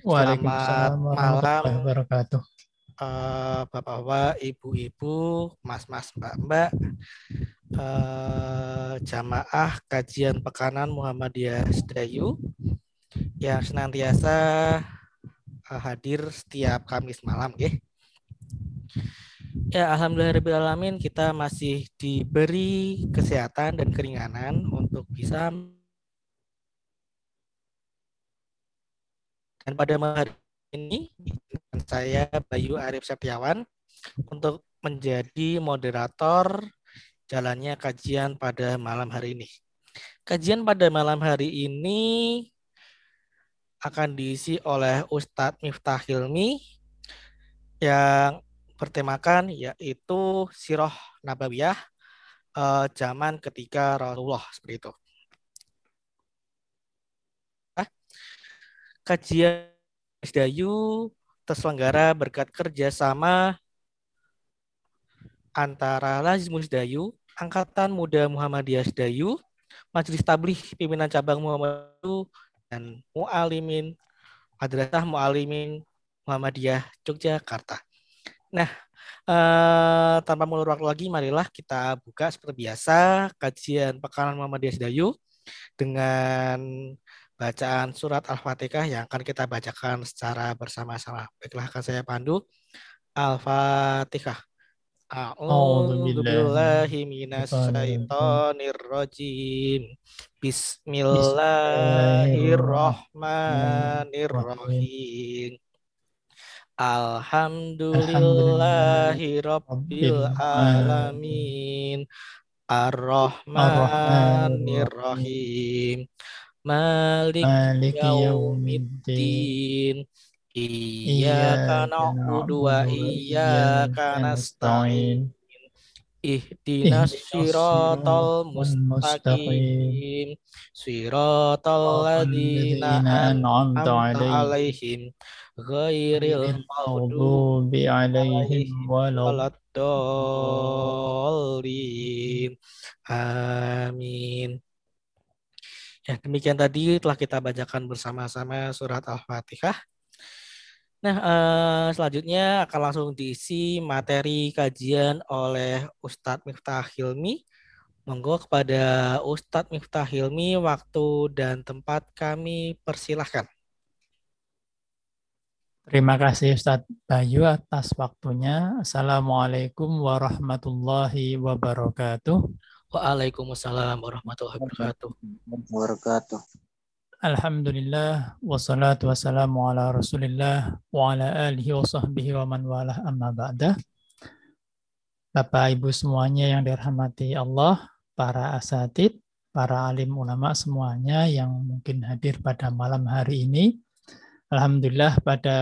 Waalaikumsalam Selamat warahmatullahi malam, wabarakatuh. eh, Bapak-bapak, Ibu-ibu, Mas-mas, Mbak-mbak, eh, jamaah kajian pekanan Muhammadiyah Sedayu yang senantiasa eh, hadir setiap Kamis malam, ya. Ya, alhamdulillahirrahmanirrahim kita masih diberi kesehatan dan keringanan untuk bisa dan pada malam hari ini saya Bayu Arif Setiawan untuk menjadi moderator jalannya kajian pada malam hari ini. Kajian pada malam hari ini akan diisi oleh Ustadz Miftah Hilmi yang bertemakan yaitu Siroh Nabawiyah eh, zaman ketika Rasulullah seperti itu. Kajian Dayu terselenggara berkat kerjasama antara Lazmus Dayu, Angkatan Muda Muhammadiyah Dayu, Majelis Tabligh Pimpinan Cabang Muhammadiyah dan Mualimin Madrasah Mualimin Muhammadiyah Yogyakarta. Nah, eh, tanpa mengulur waktu lagi, marilah kita buka seperti biasa kajian pekanan Muhammadiyah Dayu dengan bacaan surat Al-Fatihah yang akan kita bacakan secara bersama-sama. Baiklah, akan saya pandu. Al-Fatihah. A'udzu billahi minasyaitonir rajim. Bismillahirrahmanirrahim. Alhamdulillahi rabbil alamin. Ar-Rahmanir-Rahim. Malik Malik yaumiddin. Iyyaka na'budu wa iyyaka nasta'in. Ihdinas siratal mustaqim. Siratal ladzina an'amta alaihim. Ghairil maghdubi alaihim waladdallin. Amin. Ya, demikian tadi telah kita bacakan bersama-sama surat Al-Fatihah. Nah, eh, selanjutnya akan langsung diisi materi kajian oleh Ustadz Miftah Hilmi. Monggo kepada Ustadz Miftah Hilmi, waktu dan tempat kami persilahkan. Terima kasih Ustadz Bayu atas waktunya. Assalamualaikum warahmatullahi wabarakatuh. Waalaikumsalam warahmatullahi wabarakatuh. wabarakatuh. Alhamdulillah wassalatu wassalamu ala Rasulillah wa ala alihi wa sahbihi wa man walah amma ba'da. Bapak Ibu semuanya yang dirahmati Allah, para asatid, para alim ulama semuanya yang mungkin hadir pada malam hari ini. Alhamdulillah pada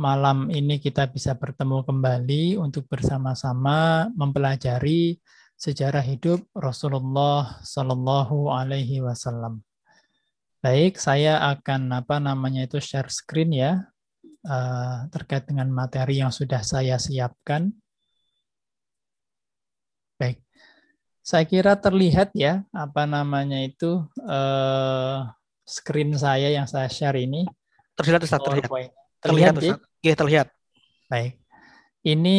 malam ini kita bisa bertemu kembali untuk bersama-sama mempelajari sejarah hidup Rasulullah Sallallahu Alaihi Wasallam. Baik, saya akan apa namanya itu share screen ya uh, terkait dengan materi yang sudah saya siapkan. Baik, saya kira terlihat ya apa namanya itu uh, screen saya yang saya share ini. Terlihat Ustaz, terlihat. Terlihat, terlihat. Ya, terlihat. Baik. Ini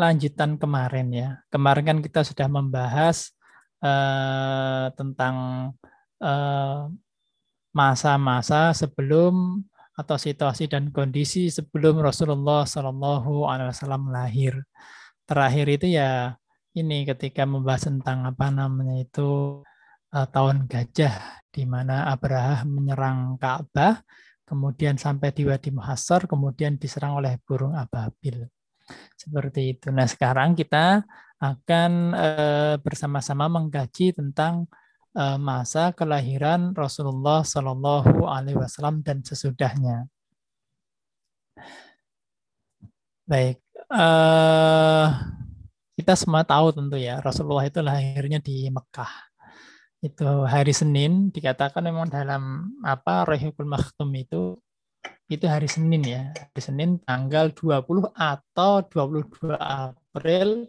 lanjutan kemarin ya. Kemarin kan kita sudah membahas uh, tentang masa-masa uh, sebelum atau situasi dan kondisi sebelum Rasulullah Shallallahu Alaihi Wasallam lahir. Terakhir itu ya ini ketika membahas tentang apa namanya itu uh, tahun gajah di mana Abraha menyerang Ka'bah, kemudian sampai di Wadi Muhassar, kemudian diserang oleh burung ababil. Seperti itu. Nah, sekarang kita akan uh, bersama-sama mengkaji tentang uh, masa kelahiran Rasulullah Shallallahu Alaihi Wasallam dan sesudahnya. Baik, uh, kita semua tahu tentu ya Rasulullah itu lahirnya di Mekah itu hari Senin dikatakan memang dalam apa Rahikul Maktum itu itu hari Senin ya. Hari Senin tanggal 20 atau 22 April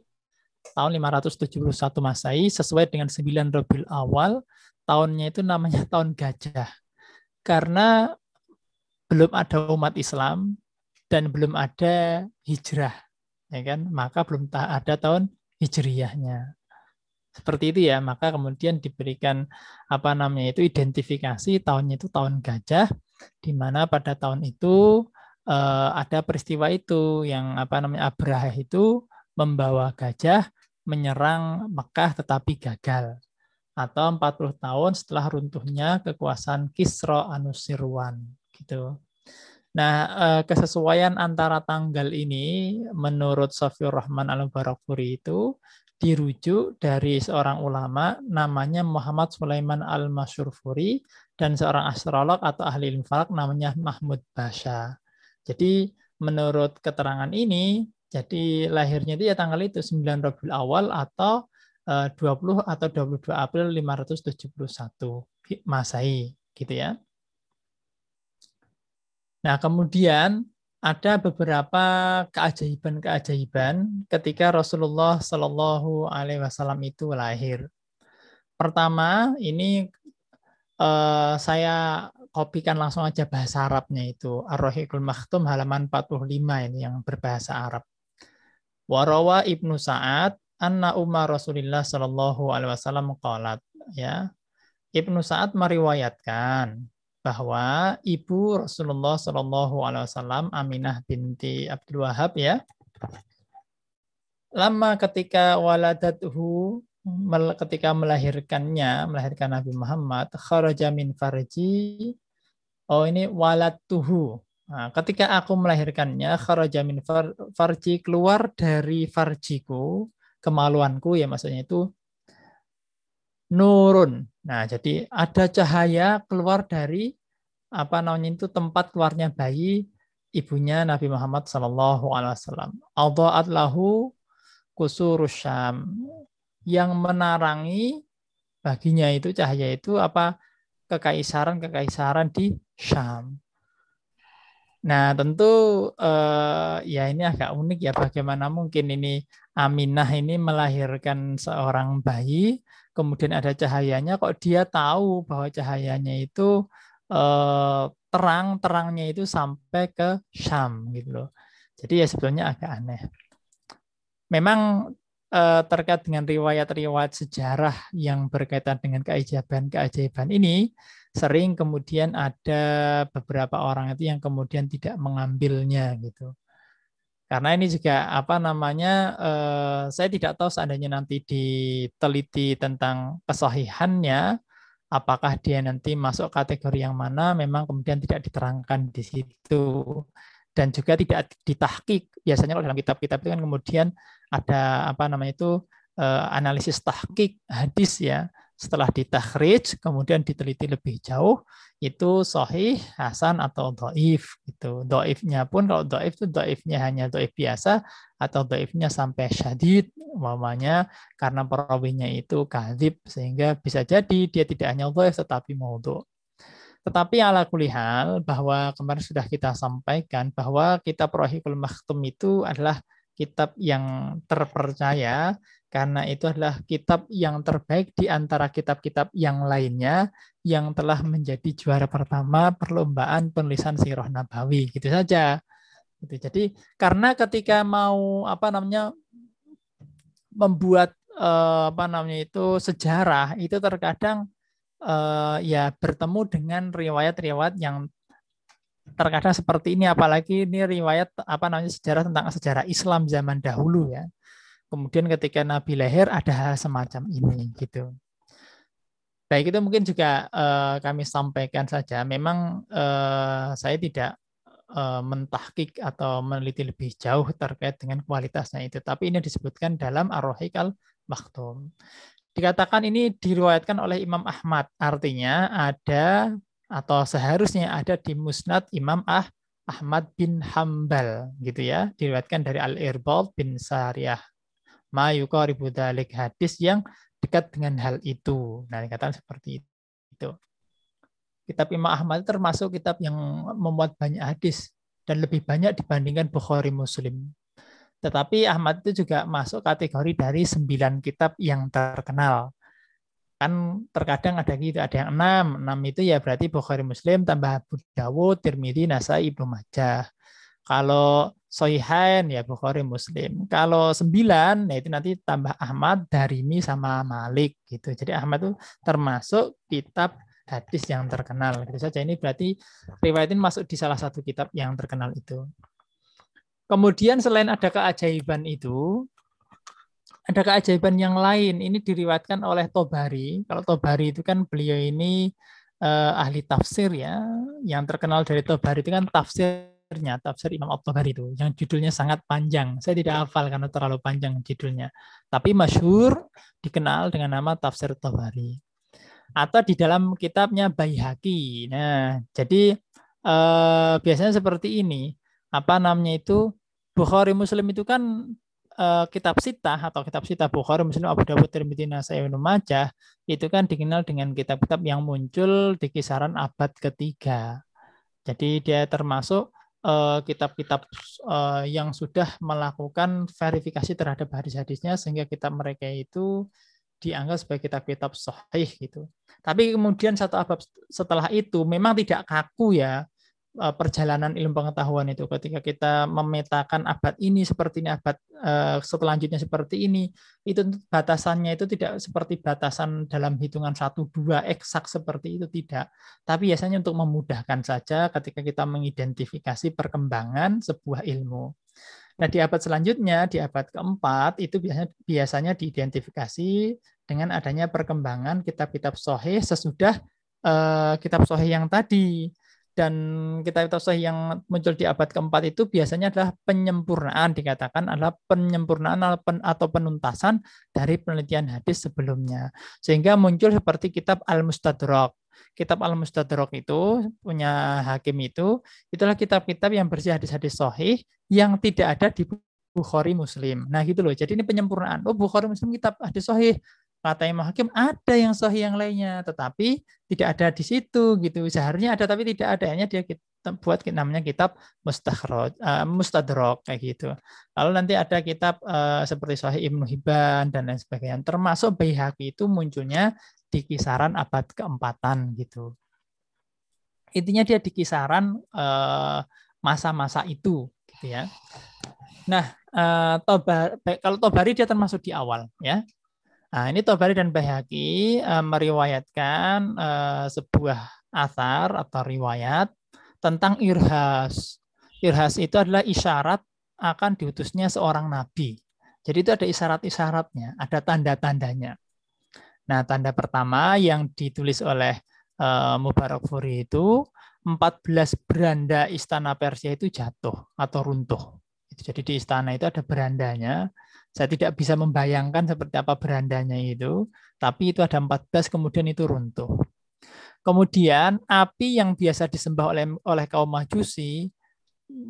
tahun 571 Masehi sesuai dengan 9 Rabiul Awal. Tahunnya itu namanya tahun gajah. Karena belum ada umat Islam dan belum ada hijrah, ya kan? Maka belum ada tahun hijriyahnya. Seperti itu ya, maka kemudian diberikan apa namanya itu identifikasi tahunnya itu tahun gajah, di mana pada tahun itu eh, ada peristiwa itu yang apa namanya Abraha itu membawa gajah menyerang Mekah tetapi gagal atau 40 tahun setelah runtuhnya kekuasaan Kisra Anusirwan gitu. Nah, eh, kesesuaian antara tanggal ini menurut Sofiur Rahman Al-Barakfuri itu dirujuk dari seorang ulama namanya Muhammad Sulaiman Al-Masyurfuri dan seorang astrolog atau ahli falak namanya Mahmud Basha. Jadi menurut keterangan ini, jadi lahirnya itu ya tanggal itu 9 Rabiul Awal atau 20 atau 22 April 571 Masehi gitu ya. Nah, kemudian ada beberapa keajaiban-keajaiban ketika Rasulullah Shallallahu alaihi wasallam itu lahir. Pertama, ini eh, saya kopikan langsung aja bahasa Arabnya itu. Ar-Rahiqul Maktum halaman 45 ini yang berbahasa Arab. Warawa Ibnu Sa'ad anna Umar Rasulullah Shallallahu alaihi wasallam qalat ya. Ibnu Sa'ad meriwayatkan bahwa ibu Rasulullah Shallallahu alaihi wasallam Aminah binti Abdul Wahab ya. Lama ketika waladatuhu ketika melahirkannya, melahirkan Nabi Muhammad, kharaja min farji. Oh ini walatuhu. Nah, ketika aku melahirkannya, kharaja min farji keluar dari farjiku, kemaluanku ya maksudnya itu nurun. Nah, jadi ada cahaya keluar dari apa namanya itu tempat keluarnya bayi ibunya Nabi Muhammad Sallallahu Alaihi Wasallam. Adaat lahu yang menarangi baginya itu cahaya itu apa kekaisaran kekaisaran di Syam. Nah, tentu eh, ya ini agak unik ya bagaimana mungkin ini Aminah ini melahirkan seorang bayi, kemudian ada cahayanya kok dia tahu bahwa cahayanya itu eh, terang, terangnya itu sampai ke Syam gitu loh. Jadi ya sebetulnya agak aneh. Memang eh, terkait dengan riwayat-riwayat sejarah yang berkaitan dengan keajaiban-keajaiban ini, sering kemudian ada beberapa orang itu yang kemudian tidak mengambilnya gitu. Karena ini juga apa namanya, eh, saya tidak tahu seandainya nanti diteliti tentang kesahihannya, apakah dia nanti masuk kategori yang mana, memang kemudian tidak diterangkan di situ. Dan juga tidak ditahkik. Biasanya kalau dalam kitab-kitab itu kan kemudian ada apa namanya itu eh, analisis tahkik hadis ya setelah ditakhrij kemudian diteliti lebih jauh itu sahih, hasan atau doif gitu. Doifnya pun kalau doif itu doifnya hanya doif biasa atau doifnya sampai syadid umpamanya karena perawinya itu kadhib sehingga bisa jadi dia tidak hanya doif tetapi maudhu. Tetapi ala kulihal bahwa kemarin sudah kita sampaikan bahwa kitab Rohikul Maktum itu adalah kitab yang terpercaya karena itu adalah kitab yang terbaik di antara kitab-kitab yang lainnya yang telah menjadi juara pertama perlombaan penulisan sirah nabawi gitu saja. Gitu. jadi karena ketika mau apa namanya membuat eh, apa namanya itu sejarah itu terkadang eh, ya bertemu dengan riwayat-riwayat yang terkadang seperti ini. Apalagi ini riwayat apa namanya sejarah tentang sejarah Islam zaman dahulu ya kemudian ketika Nabi lahir ada hal semacam ini gitu. Baik itu mungkin juga uh, kami sampaikan saja. Memang uh, saya tidak uh, mentahkik atau meneliti lebih jauh terkait dengan kualitasnya itu. Tapi ini disebutkan dalam Ar-Rohik al-Maktum. Dikatakan ini diriwayatkan oleh Imam Ahmad. Artinya ada atau seharusnya ada di Musnad Imam Ah Ahmad bin Hambal gitu ya. Diriwayatkan dari Al-Irbal bin Sariyah mayuka ribu dalik hadis yang dekat dengan hal itu. Nah, dikatakan seperti itu. Kitab Imam Ahmad termasuk kitab yang memuat banyak hadis dan lebih banyak dibandingkan Bukhari Muslim. Tetapi Ahmad itu juga masuk kategori dari sembilan kitab yang terkenal. kan terkadang ada gitu ada yang enam enam itu ya berarti Bukhari Muslim tambah Abu Dawud Tirmidzi Nasai Ibnu Majah kalau Soihain ya Bukhari Muslim kalau sembilan ya itu nanti tambah Ahmad Darimi sama Malik gitu jadi Ahmad itu termasuk kitab hadis yang terkenal gitu saja ini berarti riwayat ini masuk di salah satu kitab yang terkenal itu kemudian selain ada keajaiban itu ada keajaiban yang lain. Ini diriwatkan oleh Tobari. Kalau Tobari itu kan beliau ini uh, ahli tafsir ya. Yang terkenal dari Tobari itu kan tafsirnya, tafsir Imam At-Tabari itu yang judulnya sangat panjang. Saya tidak hafal karena terlalu panjang judulnya. Tapi masyhur dikenal dengan nama tafsir Tobari. Atau di dalam kitabnya Baihaqi. Nah, jadi uh, biasanya seperti ini. Apa namanya itu? Bukhari Muslim itu kan uh, kitab sitah atau kitab sitah Bukhari, Muslim, Abu Dawud, Tirmidzi, Nasai, Ibnu Majah itu kan dikenal dengan kitab-kitab yang muncul di kisaran abad ketiga. Jadi dia termasuk eh, kitab-kitab uh, yang sudah melakukan verifikasi terhadap hadis-hadisnya sehingga kitab mereka itu dianggap sebagai kitab-kitab sahih gitu. Tapi kemudian satu abad setelah itu memang tidak kaku ya Eh, perjalanan ilmu pengetahuan itu. Ketika kita memetakan abad ini seperti ini abad uh, selanjutnya seperti ini itu batasannya itu tidak seperti batasan dalam hitungan satu dua eksak seperti itu tidak. Tapi biasanya untuk memudahkan saja ketika kita mengidentifikasi perkembangan sebuah ilmu. Nah, di abad selanjutnya, di abad keempat, itu biasanya, biasanya diidentifikasi dengan adanya perkembangan kitab-kitab sohih sesudah uh, kitab sohih yang tadi dan kitab-kitab sahih yang muncul di abad keempat itu biasanya adalah penyempurnaan dikatakan adalah penyempurnaan atau penuntasan dari penelitian hadis sebelumnya sehingga muncul seperti kitab Al-Mustadrak kitab Al-Mustadrak itu punya hakim itu itulah kitab-kitab yang bersih hadis-hadis sahih yang tidak ada di Bukhari Muslim. Nah gitu loh. Jadi ini penyempurnaan. Oh Bukhari Muslim kitab hadis sahih kata Imam Hakim ada yang sahih yang lainnya. Tetapi tidak ada di situ gitu. Seharusnya ada tapi tidak ada. Hanya dia kita buat namanya kitab mustakhraj uh, mustadrak kayak gitu. Lalu nanti ada kitab uh, seperti Sahih Ibnu Hibban dan lain sebagainya. Termasuk Baihaqi itu munculnya di kisaran abad keempatan gitu. Intinya dia di kisaran uh, masa-masa itu gitu ya. Nah uh, Tobar, kalau Tobari dia termasuk di awal ya Nah, ini Tobari dan Bahaki uh, meriwayatkan uh, sebuah asar atau riwayat tentang irhas. Irhas itu adalah isyarat akan diutusnya seorang nabi. Jadi itu ada isyarat-isyaratnya, ada tanda-tandanya. Nah, tanda pertama yang ditulis oleh uh, Mubarak Furi itu 14 beranda istana Persia itu jatuh atau runtuh. Jadi di istana itu ada berandanya, saya tidak bisa membayangkan seperti apa berandanya itu, tapi itu ada 14 kemudian itu runtuh. Kemudian api yang biasa disembah oleh oleh kaum Majusi,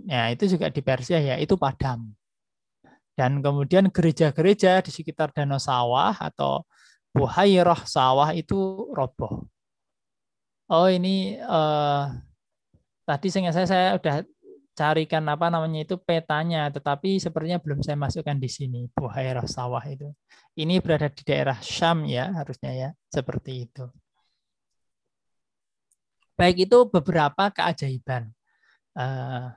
ya itu juga di Persia ya, itu padam. Dan kemudian gereja-gereja di sekitar danau sawah atau buhairah sawah itu roboh. Oh ini eh, tadi saya saya saya udah carikan apa namanya itu petanya, tetapi sepertinya belum saya masukkan di sini Buhairah sawah itu. Ini berada di daerah Syam ya harusnya ya seperti itu. Baik itu beberapa keajaiban uh,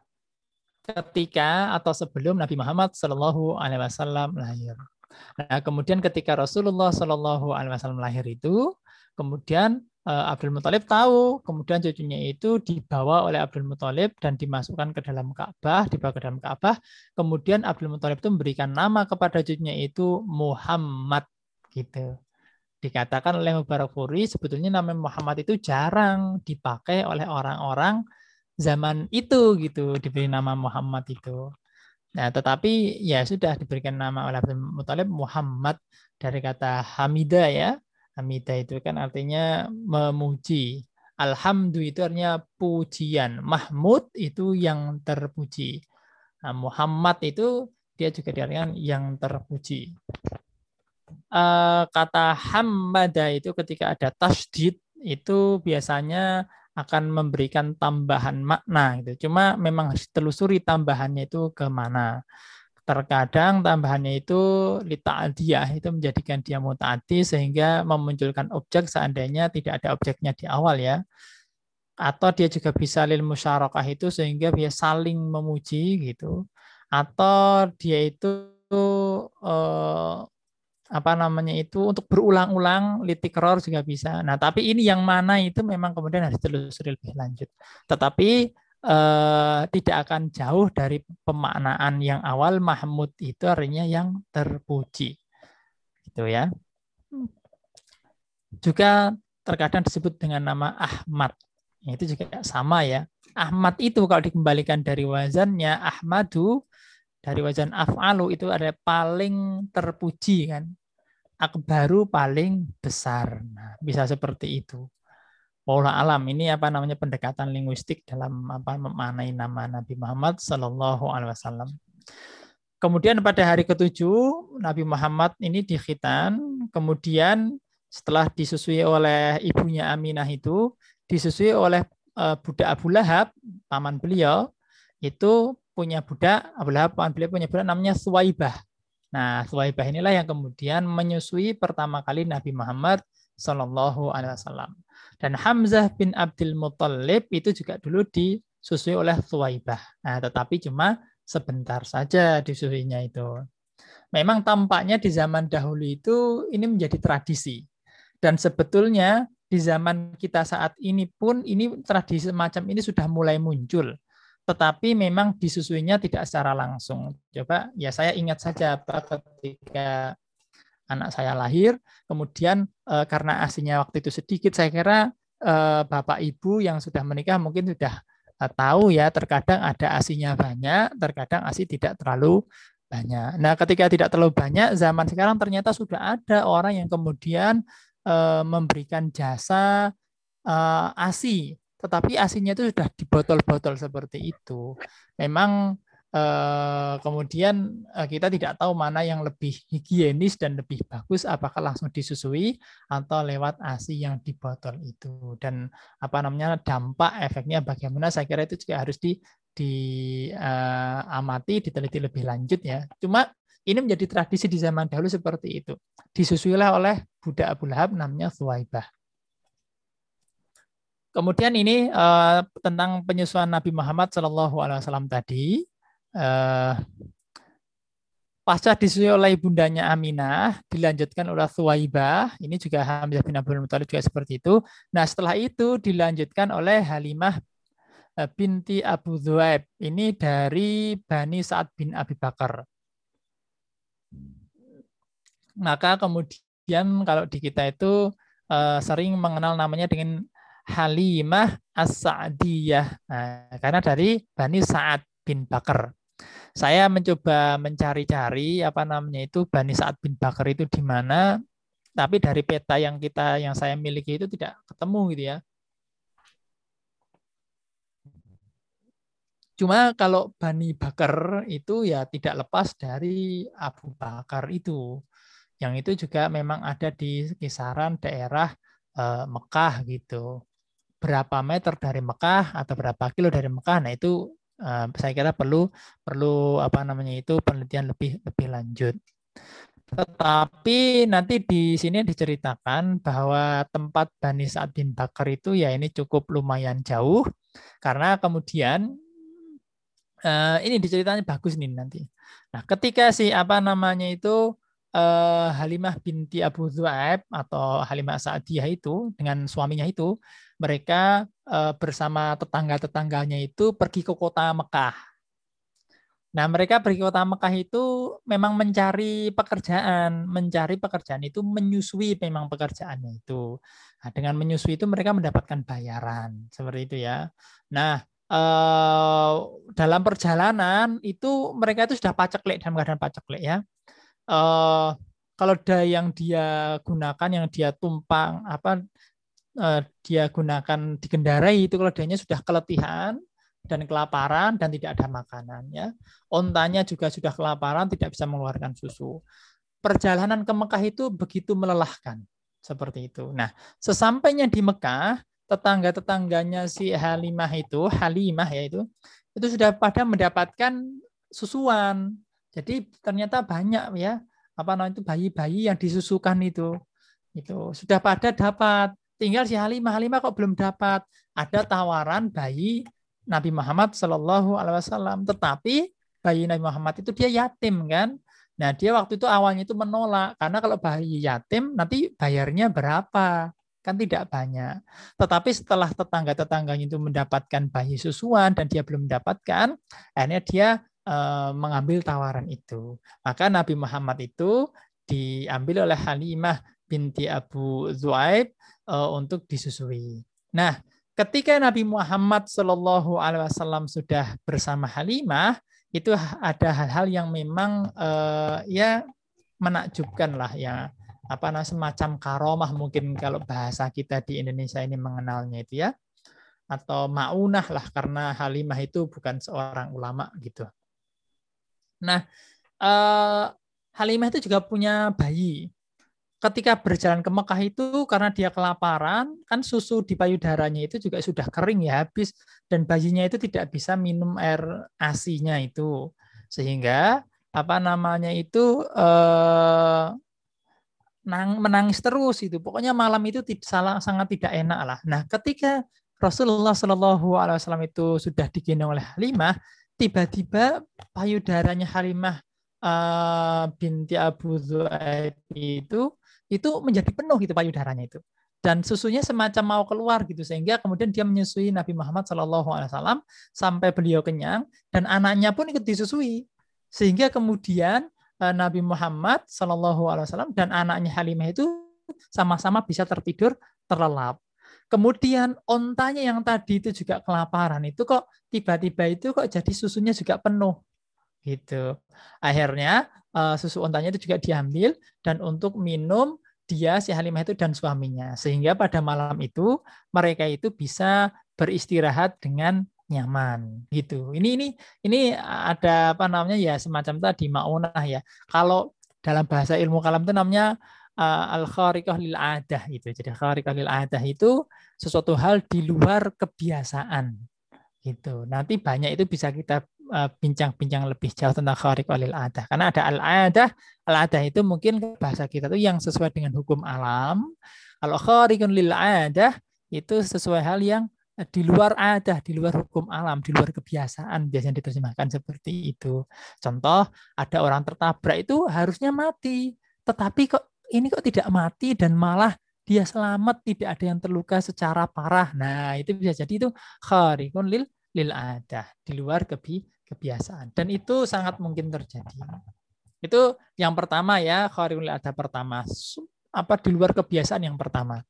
ketika atau sebelum Nabi Muhammad Shallallahu Alaihi Wasallam lahir. Nah kemudian ketika Rasulullah Shallallahu Alaihi Wasallam lahir itu, kemudian Eh, Abdul Muthalib tahu, kemudian cucunya itu dibawa oleh Abdul Muthalib dan dimasukkan ke dalam Ka'bah, dibawa ke dalam Ka'bah. Kemudian Abdul Muthalib itu memberikan nama kepada cucunya itu Muhammad gitu. Dikatakan oleh Mubarak Furi sebetulnya nama Muhammad itu jarang dipakai oleh orang-orang zaman itu gitu, diberi nama Muhammad itu. Nah, tetapi ya sudah diberikan nama oleh Abdul Muthalib Muhammad dari kata Hamidah ya, Hamida itu kan artinya memuji. Alhamdu itu artinya pujian. Mahmud itu yang terpuji. Nah, Muhammad itu dia juga diartikan yang terpuji. Uh, kata hamada itu ketika ada tasdid itu biasanya akan memberikan tambahan makna gitu. Cuma memang harus telusuri tambahannya itu ke mana. Terkadang tambahannya itu lita'adiyah itu menjadikan dia muta'ati sehingga memunculkan objek seandainya tidak ada objeknya di awal ya. Atau dia juga bisa lil musyarakah itu sehingga dia saling memuji gitu. Atau dia itu eh, apa namanya itu untuk berulang-ulang litikror juga bisa. Nah, tapi ini yang mana itu memang kemudian harus ditelusuri lebih lanjut. Tetapi eh, tidak akan jauh dari pemaknaan yang awal Mahmud itu artinya yang terpuji. Gitu ya. Juga terkadang disebut dengan nama Ahmad. Itu juga sama ya. Ahmad itu kalau dikembalikan dari wazannya Ahmadu dari wazan af'alu itu ada paling terpuji kan. Akbaru paling besar. Nah, bisa seperti itu. Wallah alam ini apa namanya pendekatan linguistik dalam apa memaknai nama Nabi Muhammad Sallallahu Alaihi Wasallam. Kemudian pada hari ketujuh Nabi Muhammad ini dikhitan, kemudian setelah disusui oleh ibunya Aminah itu, disusui oleh uh, budak Abu Lahab, paman beliau, itu punya budak, Abu Lahab, paman beliau punya budak namanya Suwaibah. Nah, Suwaibah inilah yang kemudian menyusui pertama kali Nabi Muhammad Sallallahu Alaihi Wasallam. Dan Hamzah bin Abdul Muttalib itu juga dulu disusui oleh Thuwaibah. Nah, tetapi cuma sebentar saja disusuinya itu. Memang tampaknya di zaman dahulu itu ini menjadi tradisi. Dan sebetulnya di zaman kita saat ini pun ini tradisi semacam ini sudah mulai muncul. Tetapi memang disusuinya tidak secara langsung. Coba ya saya ingat saja ketika anak saya lahir, kemudian eh, karena asinya waktu itu sedikit, saya kira eh, bapak ibu yang sudah menikah mungkin sudah eh, tahu ya, terkadang ada asinya banyak, terkadang asi tidak terlalu banyak. Nah, ketika tidak terlalu banyak, zaman sekarang ternyata sudah ada orang yang kemudian eh, memberikan jasa eh, asi, tetapi asinya itu sudah di botol-botol seperti itu. Memang Eh, kemudian eh, kita tidak tahu mana yang lebih higienis dan lebih bagus apakah langsung disusui atau lewat ASI yang di botol itu. Dan apa namanya dampak efeknya bagaimana saya kira itu juga harus di diamati uh, diteliti lebih lanjut ya. Cuma ini menjadi tradisi di zaman dahulu seperti itu. Disusuilah oleh budak Abu Lahab namanya Thuwaibah Kemudian ini uh, tentang penyusuan Nabi Muhammad Shallallahu Alaihi Wasallam tadi uh, pasca disusui oleh ibundanya Aminah, dilanjutkan oleh Thuwaibah, ini juga Hamzah bin Abdul Muthalib juga seperti itu. Nah setelah itu dilanjutkan oleh Halimah eh, binti Abu Dhuaib, ini dari Bani Sa'ad bin Abi Bakar. Maka kemudian kalau di kita itu uh, sering mengenal namanya dengan Halimah As-Sa'diyah. Nah, karena dari Bani Sa'ad bin Bakar saya mencoba mencari-cari apa namanya itu Bani Sa'ad bin Bakar itu di mana, tapi dari peta yang kita yang saya miliki itu tidak ketemu gitu ya. Cuma kalau Bani Bakar itu ya tidak lepas dari Abu Bakar itu. Yang itu juga memang ada di kisaran daerah eh, Mekah gitu. Berapa meter dari Mekah atau berapa kilo dari Mekah, nah itu saya kira perlu perlu apa namanya itu penelitian lebih lebih lanjut. Tetapi nanti di sini diceritakan bahwa tempat Bani Sa'ad bin Bakar itu ya ini cukup lumayan jauh karena kemudian uh, ini diceritanya bagus nih nanti. Nah, ketika si apa namanya itu uh, Halimah binti Abu Dhu'aib atau Halimah Sa'diyah itu dengan suaminya itu mereka uh, bersama tetangga-tetangganya itu pergi ke kota Mekah. Nah, mereka pergi ke kota Mekah itu memang mencari pekerjaan, mencari pekerjaan itu menyusui memang pekerjaannya itu. Nah, dengan menyusui itu mereka mendapatkan bayaran, seperti itu ya. Nah, eh, dalam perjalanan itu mereka itu sudah paceklik dalam keadaan paceklik ya. Eh, kalau ada yang dia gunakan, yang dia tumpang apa uh, dia gunakan dikendarai itu kalau dianya sudah keletihan dan kelaparan dan tidak ada makanan ya. Ontanya juga sudah kelaparan tidak bisa mengeluarkan susu. Perjalanan ke Mekah itu begitu melelahkan seperti itu. Nah, sesampainya di Mekah, tetangga-tetangganya si Halimah itu, Halimah ya itu, itu sudah pada mendapatkan susuan, Jadi ternyata banyak ya apa namanya itu bayi-bayi yang disusukan itu. Itu sudah pada dapat. Tinggal si Halimah, Halimah kok belum dapat. Ada tawaran bayi Nabi Muhammad Shallallahu Alaihi Wasallam, tetapi bayi Nabi Muhammad itu dia yatim kan. Nah dia waktu itu awalnya itu menolak karena kalau bayi yatim nanti bayarnya berapa kan tidak banyak. Tetapi setelah tetangga-tetangganya itu mendapatkan bayi susuan dan dia belum mendapatkan, akhirnya dia eh, mengambil tawaran itu. Maka Nabi Muhammad itu diambil oleh Halimah binti Abu Zuaib eh, untuk disusui. Nah, ketika Nabi Muhammad Shallallahu Alaihi Wasallam sudah bersama Halimah, itu ada hal-hal yang memang eh, ya menakjubkan lah ya apa namanya semacam karomah mungkin kalau bahasa kita di Indonesia ini mengenalnya itu ya atau maunah lah karena Halimah itu bukan seorang ulama gitu. Nah, eh, Halimah itu juga punya bayi. Ketika berjalan ke Mekah itu karena dia kelaparan, kan susu di payudaranya itu juga sudah kering ya habis dan bayinya itu tidak bisa minum air asinya itu. Sehingga apa namanya itu eh, nang, menangis terus itu. Pokoknya malam itu salah, sangat tidak enak lah. Nah, ketika Rasulullah Shallallahu Alaihi Wasallam itu sudah digendong oleh Halimah, tiba-tiba payudaranya Halimah uh, binti Abu Zuhaib itu itu menjadi penuh gitu payudaranya itu dan susunya semacam mau keluar gitu sehingga kemudian dia menyusui Nabi Muhammad Shallallahu Alaihi Wasallam sampai beliau kenyang dan anaknya pun ikut disusui sehingga kemudian Eh, Nabi Muhammad Shallallahu Alaihi Wasallam dan anaknya Halimah itu sama-sama bisa tertidur terlelap. Kemudian ontanya yang tadi itu juga kelaparan itu kok tiba-tiba itu kok jadi susunya juga penuh gitu. Akhirnya eh, susu ontanya itu juga diambil dan untuk minum dia si Halimah itu dan suaminya sehingga pada malam itu mereka itu bisa beristirahat dengan nyaman gitu. Ini ini ini ada apa namanya ya semacam tadi maunah ya. Kalau dalam bahasa ilmu kalam itu namanya uh, al khariqah lil adah itu. Jadi khariqah lil adah itu sesuatu hal di luar kebiasaan gitu. Nanti banyak itu bisa kita bincang-bincang lebih jauh tentang khariqah lil adah. Karena ada al adah, al adah itu mungkin bahasa kita tuh yang sesuai dengan hukum alam. Kalau khariqun lil adah itu sesuai hal yang di luar ada, di luar hukum alam, di luar kebiasaan biasanya diterjemahkan seperti itu. Contoh, ada orang tertabrak itu harusnya mati, tetapi kok ini kok tidak mati dan malah dia selamat, tidak ada yang terluka secara parah. Nah, itu bisa jadi itu kharikun lil lil ada, di luar kebi, kebiasaan. Dan itu sangat mungkin terjadi. Itu yang pertama ya, kharikun lil ada pertama. Apa di luar kebiasaan yang pertama.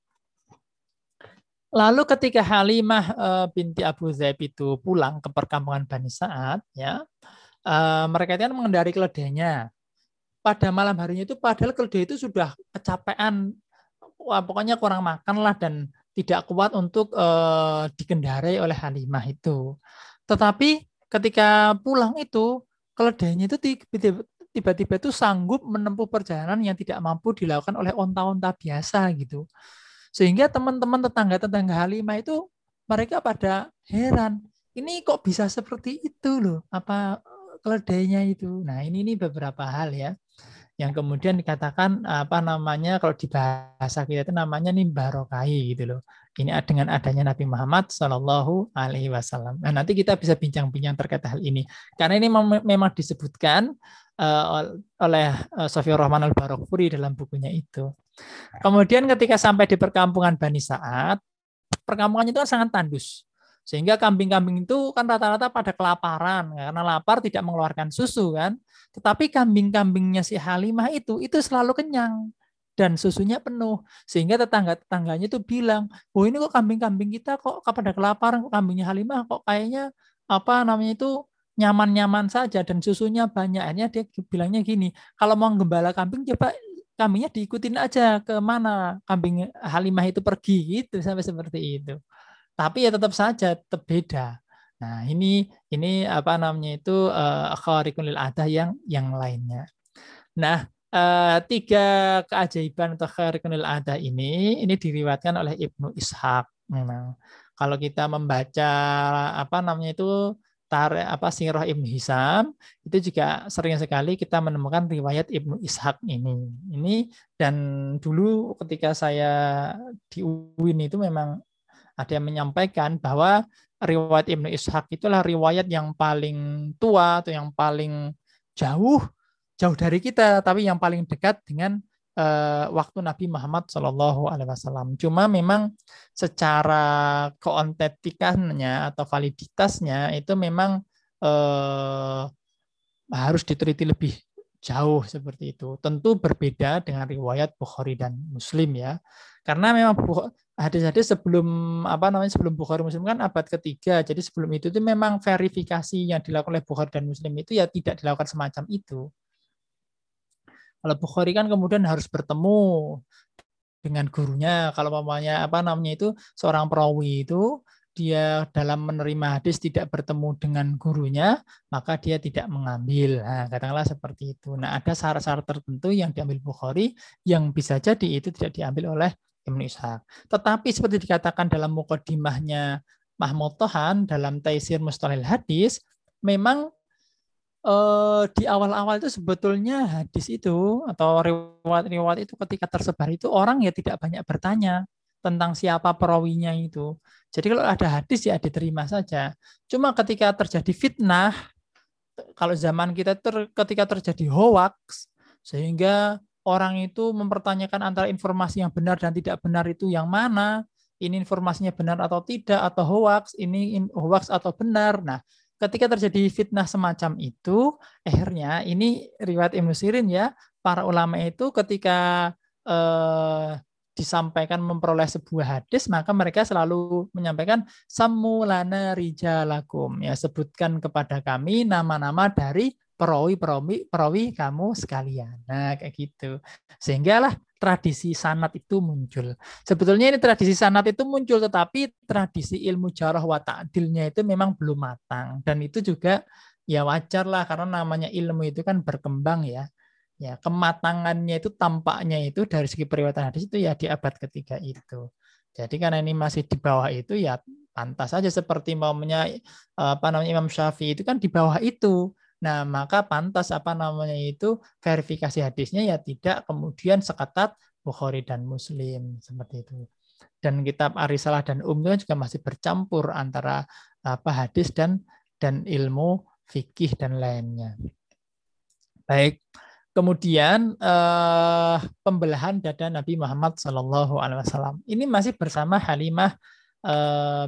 Lalu ketika Halimah uh, binti Abu Zaib itu pulang ke perkampungan Bani Sa'ad, ya, uh, mereka itu kan mengendari keledainya. Pada malam harinya itu, padahal keledai itu sudah kecapean, wah, pokoknya kurang makan lah dan tidak kuat untuk uh, dikendarai oleh Halimah itu. Tetapi ketika pulang itu, keledainya itu tiba-tiba itu sanggup menempuh perjalanan yang tidak mampu dilakukan oleh onta-onta biasa gitu. Sehingga teman-teman tetangga-tetangga Halimah itu mereka pada heran. Ini kok bisa seperti itu loh? Apa keledainya itu? Nah, ini ini beberapa hal ya yang kemudian dikatakan apa namanya kalau di bahasa kita itu namanya nih barokai gitu loh. Ini dengan adanya Nabi Muhammad Shallallahu Alaihi Wasallam. Nah nanti kita bisa bincang-bincang terkait hal ini karena ini memang disebutkan uh, oleh uh, Rahman al Barokfuri dalam bukunya itu. Kemudian ketika sampai di perkampungan Bani Saat, perkampungannya itu kan sangat tandus. Sehingga kambing-kambing itu kan rata-rata pada kelaparan karena lapar tidak mengeluarkan susu kan. Tetapi kambing-kambingnya si Halimah itu itu selalu kenyang dan susunya penuh. Sehingga tetangga-tetangganya itu bilang, "Oh, ini kok kambing-kambing kita kok pada kelaparan kok kambingnya Halimah kok kayaknya apa namanya itu nyaman-nyaman saja dan susunya banyak." Akhirnya dia bilangnya gini, "Kalau mau gembala kambing coba kambingnya diikutin aja ke mana kambing Halimah itu pergi gitu sampai seperti itu." tapi ya tetap saja tetap beda. Nah, ini ini apa namanya itu uh, lil adah yang yang lainnya. Nah, uh, tiga keajaiban atau kharikun lil adah ini ini diriwatkan oleh Ibnu Ishaq memang. Kalau kita membaca apa namanya itu tarikh apa Sirah Ibnu Hisam itu juga sering sekali kita menemukan riwayat Ibnu Ishaq ini. Ini dan dulu ketika saya di UIN itu memang ada yang menyampaikan bahwa riwayat Ibnu Ishaq itulah riwayat yang paling tua atau yang paling jauh jauh dari kita tapi yang paling dekat dengan uh, waktu Nabi Muhammad Shallallahu Alaihi Wasallam. Cuma memang secara keontentikannya atau validitasnya itu memang uh, harus diteliti lebih jauh seperti itu. Tentu berbeda dengan riwayat Bukhari dan Muslim ya. Karena memang hadis-hadis sebelum apa namanya sebelum Bukhari Muslim kan abad ketiga. Jadi sebelum itu itu memang verifikasi yang dilakukan oleh Bukhari dan Muslim itu ya tidak dilakukan semacam itu. Kalau Bukhari kan kemudian harus bertemu dengan gurunya. Kalau mamanya apa namanya itu seorang perawi itu dia dalam menerima hadis tidak bertemu dengan gurunya, maka dia tidak mengambil. Nah, katakanlah seperti itu. Nah, ada syarat-syarat tertentu yang diambil Bukhari yang bisa jadi itu tidak diambil oleh Ibnu Ishaq. Tetapi seperti dikatakan dalam mukodimahnya Mahmud Tohan dalam Taisir Mustalil Hadis, memang eh, di awal-awal itu sebetulnya hadis itu atau riwayat-riwayat itu ketika tersebar itu orang ya tidak banyak bertanya tentang siapa perawinya itu. Jadi kalau ada hadis ya diterima saja. Cuma ketika terjadi fitnah, kalau zaman kita ter, ketika terjadi hoax, sehingga orang itu mempertanyakan antara informasi yang benar dan tidak benar itu yang mana, ini informasinya benar atau tidak, atau hoax, ini hoax atau benar. Nah, ketika terjadi fitnah semacam itu, akhirnya ini riwayat Ibnu Sirin ya, para ulama itu ketika eh, disampaikan memperoleh sebuah hadis, maka mereka selalu menyampaikan samulana rijalakum ya sebutkan kepada kami nama-nama dari perawi perawi kamu sekalian. Nah, kayak gitu. Sehinggalah tradisi sanat itu muncul. Sebetulnya ini tradisi sanat itu muncul tetapi tradisi ilmu jarah wa ta'dilnya itu memang belum matang dan itu juga ya wajar lah karena namanya ilmu itu kan berkembang ya. Ya, kematangannya itu tampaknya itu dari segi periwatan hadis itu ya di abad ketiga itu. Jadi karena ini masih di bawah itu ya pantas saja seperti maunya apa namanya Imam Syafi'i itu kan di bawah itu Nah, maka pantas apa namanya itu verifikasi hadisnya ya tidak kemudian seketat Bukhari dan Muslim seperti itu. Dan kitab Arisalah dan Um juga masih bercampur antara apa hadis dan dan ilmu fikih dan lainnya. Baik. Kemudian eh, pembelahan dada Nabi Muhammad Wasallam ini masih bersama Halimah eh,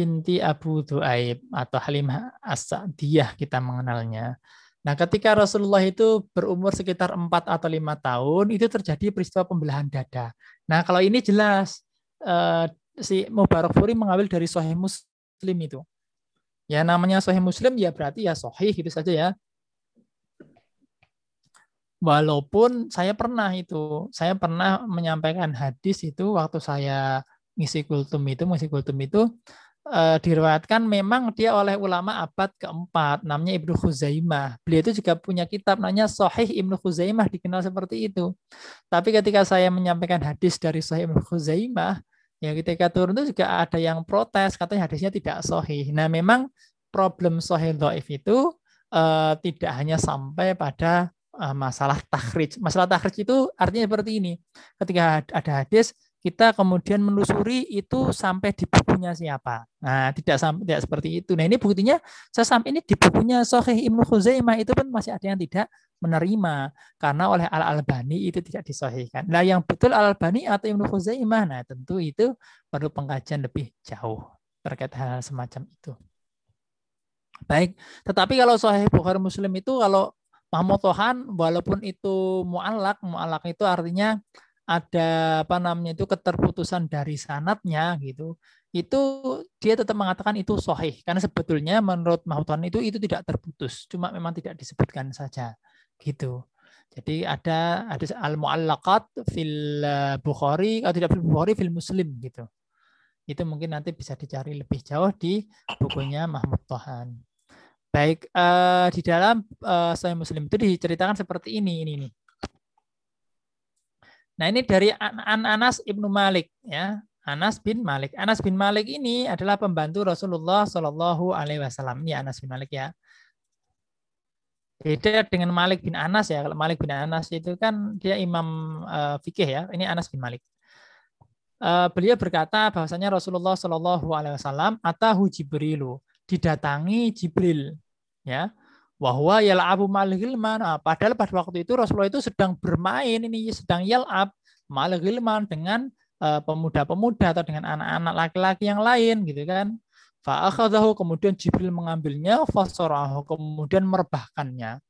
binti Abu Duaib atau Halimah As-Sa'diyah kita mengenalnya. Nah, ketika Rasulullah itu berumur sekitar 4 atau 5 tahun, itu terjadi peristiwa pembelahan dada. Nah, kalau ini jelas eh, si Mubarak Furi mengambil dari Sahih Muslim itu. Ya, namanya Sahih Muslim ya berarti ya sahih gitu saja ya. Walaupun saya pernah itu, saya pernah menyampaikan hadis itu waktu saya ngisi kultum itu, ngisi kultum itu uh, diriwayatkan memang dia oleh ulama abad keempat namanya Ibnu Khuzaimah. Beliau itu juga punya kitab namanya Sahih Ibnu Khuzaimah dikenal seperti itu. Tapi ketika saya menyampaikan hadis dari Sahih Ibnu Khuzaimah, ya ketika turun itu juga ada yang protes katanya hadisnya tidak sahih. Nah, memang problem sahih dhaif itu uh, tidak hanya sampai pada uh, masalah takhrij. Masalah takhrij itu artinya seperti ini. Ketika ada hadis kita kemudian menelusuri itu sampai di bukunya siapa. Nah, tidak tidak seperti itu. Nah, ini buktinya saya ini di bukunya Sahih Ibnu Khuzaimah itu pun masih ada yang tidak menerima karena oleh Al Albani itu tidak disahihkan. Nah, yang betul Al Albani atau Ibnu Khuzaimah, nah tentu itu perlu pengkajian lebih jauh terkait hal semacam itu. Baik, tetapi kalau Sahih Bukhari Muslim itu kalau Mahmud Tohan walaupun itu mu'alak, mu'alak itu artinya ada apa namanya itu keterputusan dari sanatnya gitu itu dia tetap mengatakan itu sohih karena sebetulnya menurut Mahutan itu itu tidak terputus cuma memang tidak disebutkan saja gitu. Jadi ada ada al muallaqat fil eh, Bukhari atau tidak fil Bukhari fil Muslim gitu. Itu mungkin nanti bisa dicari lebih jauh di bukunya Mahmud Tohan. Baik uh, di dalam uh, Sahih Muslim itu diceritakan seperti ini ini nih Nah ini dari An Anas ibnu Malik ya. Anas bin Malik. Anas bin Malik ini adalah pembantu Rasulullah Shallallahu Alaihi Wasallam. Ini Anas bin Malik ya. Beda dengan Malik bin Anas ya. Kalau Malik bin Anas itu kan dia imam uh, fikih ya. Ini Anas bin Malik. Uh, beliau berkata bahwasanya Rasulullah Shallallahu Alaihi Wasallam atahu Jibrilu didatangi Jibril ya wahwa yal'abu mal Nah, padahal pada waktu itu Rasulullah itu sedang bermain ini sedang yal'ab mal dengan Eh, pemuda-pemuda atau dengan anak-anak laki-laki yang lain gitu kan. Fa'akhadahu kemudian Jibril mengambilnya fasarahu kemudian merebahkannya.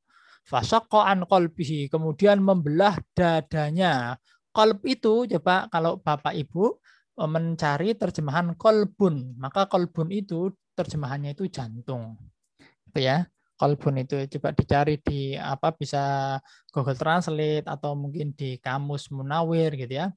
An qalbihi kemudian membelah dadanya. Qalb itu coba kalau Bapak Ibu eh, mencari terjemahan kolbun, maka kolbun itu terjemahannya itu jantung. Itu ya. Kolbun itu coba dicari di apa bisa Google Translate atau mungkin di kamus Munawir gitu ya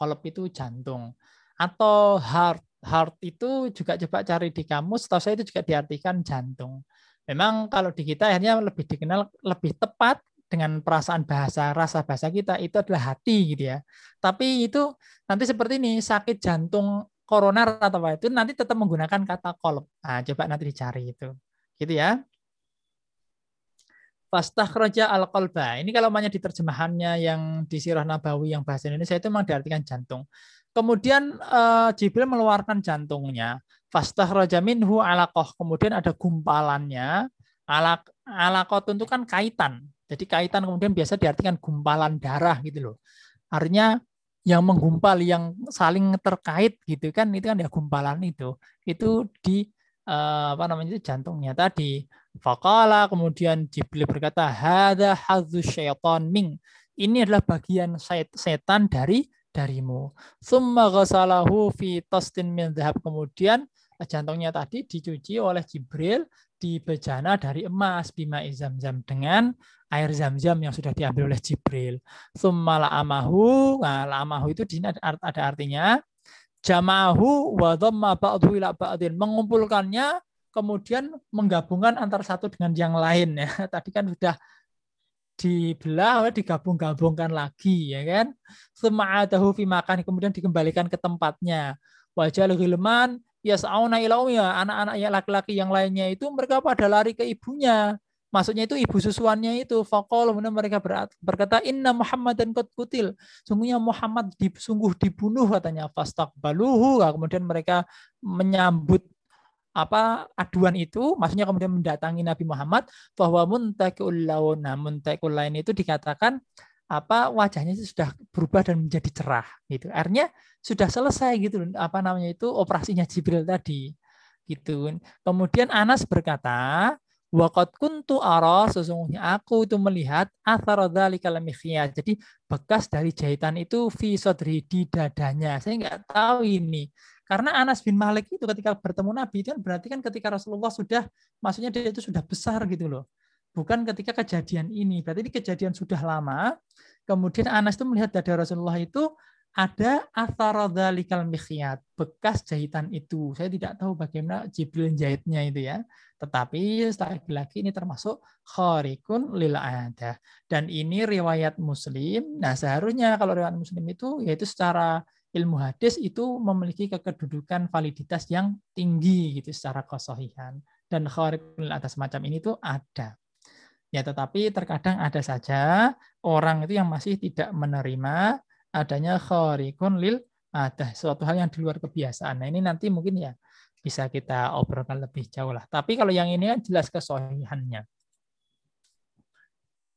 kolop itu jantung. Atau heart, heart itu juga coba cari di kamus, setahu saya itu juga diartikan jantung. Memang kalau di kita akhirnya lebih dikenal lebih tepat dengan perasaan bahasa, rasa bahasa kita itu adalah hati gitu ya. Tapi itu nanti seperti ini, sakit jantung koroner atau apa itu nanti tetap menggunakan kata kolop. Nah, coba nanti dicari itu. Gitu ya. Fastakhraja al-qalba. Ini kalau banyak diterjemahannya yang di Sirah Nabawi yang bahasa Indonesia itu memang diartikan jantung. Kemudian uh, Jibril mengeluarkan jantungnya. Fastakhraja minhu alaqah. Kemudian ada gumpalannya. Alaq alaqah itu kan kaitan. Jadi kaitan kemudian biasa diartikan gumpalan darah gitu loh. Artinya yang menggumpal yang saling terkait gitu kan itu kan ya gumpalan itu. Itu di uh, apa namanya itu jantungnya tadi Fakala kemudian Jibril berkata, Hada hadzu syaitan ming. Ini adalah bagian setan dari darimu. Summa ghasalahu fi tastin min dhahab. Kemudian jantungnya tadi dicuci oleh Jibril di bejana dari emas bima izam-zam dengan air zam-zam yang sudah diambil oleh Jibril. Summa la'amahu. Nah, la'amahu itu di sini ada artinya jama'ahu wa dhamma ba'dhu ila ba'din. Mengumpulkannya kemudian menggabungkan antara satu dengan yang lain ya. Tadi kan sudah dibelah digabung-gabungkan lagi ya kan. Sema'adahu fi makan kemudian dikembalikan ke tempatnya. Wajah hilman yas'auna ya anak-anak yang laki-laki yang lainnya itu mereka pada lari ke ibunya. Maksudnya itu ibu susuannya itu fakol kemudian mereka berkata inna Muhammad dan kot kutil. Sungguhnya Muhammad di, sungguh dibunuh katanya baluhu. Kemudian mereka menyambut apa aduan itu maksudnya kemudian mendatangi Nabi Muhammad bahwa muntakul launa muntakul lain itu dikatakan apa wajahnya itu sudah berubah dan menjadi cerah gitu. Akhirnya sudah selesai gitu apa namanya itu operasinya Jibril tadi gitu. Kemudian Anas berkata, Waqat kuntu ara sesungguhnya aku itu melihat athar dzalikal Jadi bekas dari jahitan itu fi sodri di dadanya. Saya nggak tahu ini. Karena Anas bin Malik itu ketika bertemu Nabi itu kan berarti kan ketika Rasulullah sudah maksudnya dia itu sudah besar gitu loh. Bukan ketika kejadian ini. Berarti ini kejadian sudah lama. Kemudian Anas itu melihat dada Rasulullah itu ada atharadzalikal mikhyat, bekas jahitan itu. Saya tidak tahu bagaimana Jibril jahitnya itu ya. Tetapi lagi-lagi ini termasuk kharikun lil ada. Dan ini riwayat Muslim. Nah, seharusnya kalau riwayat Muslim itu yaitu secara ilmu hadis itu memiliki kedudukan validitas yang tinggi gitu secara kesohihan dan khawarikul atas macam ini tuh ada ya tetapi terkadang ada saja orang itu yang masih tidak menerima adanya khawarikun lil ada suatu hal yang di luar kebiasaan nah ini nanti mungkin ya bisa kita obrolkan lebih jauh lah tapi kalau yang ini kan jelas kesohihannya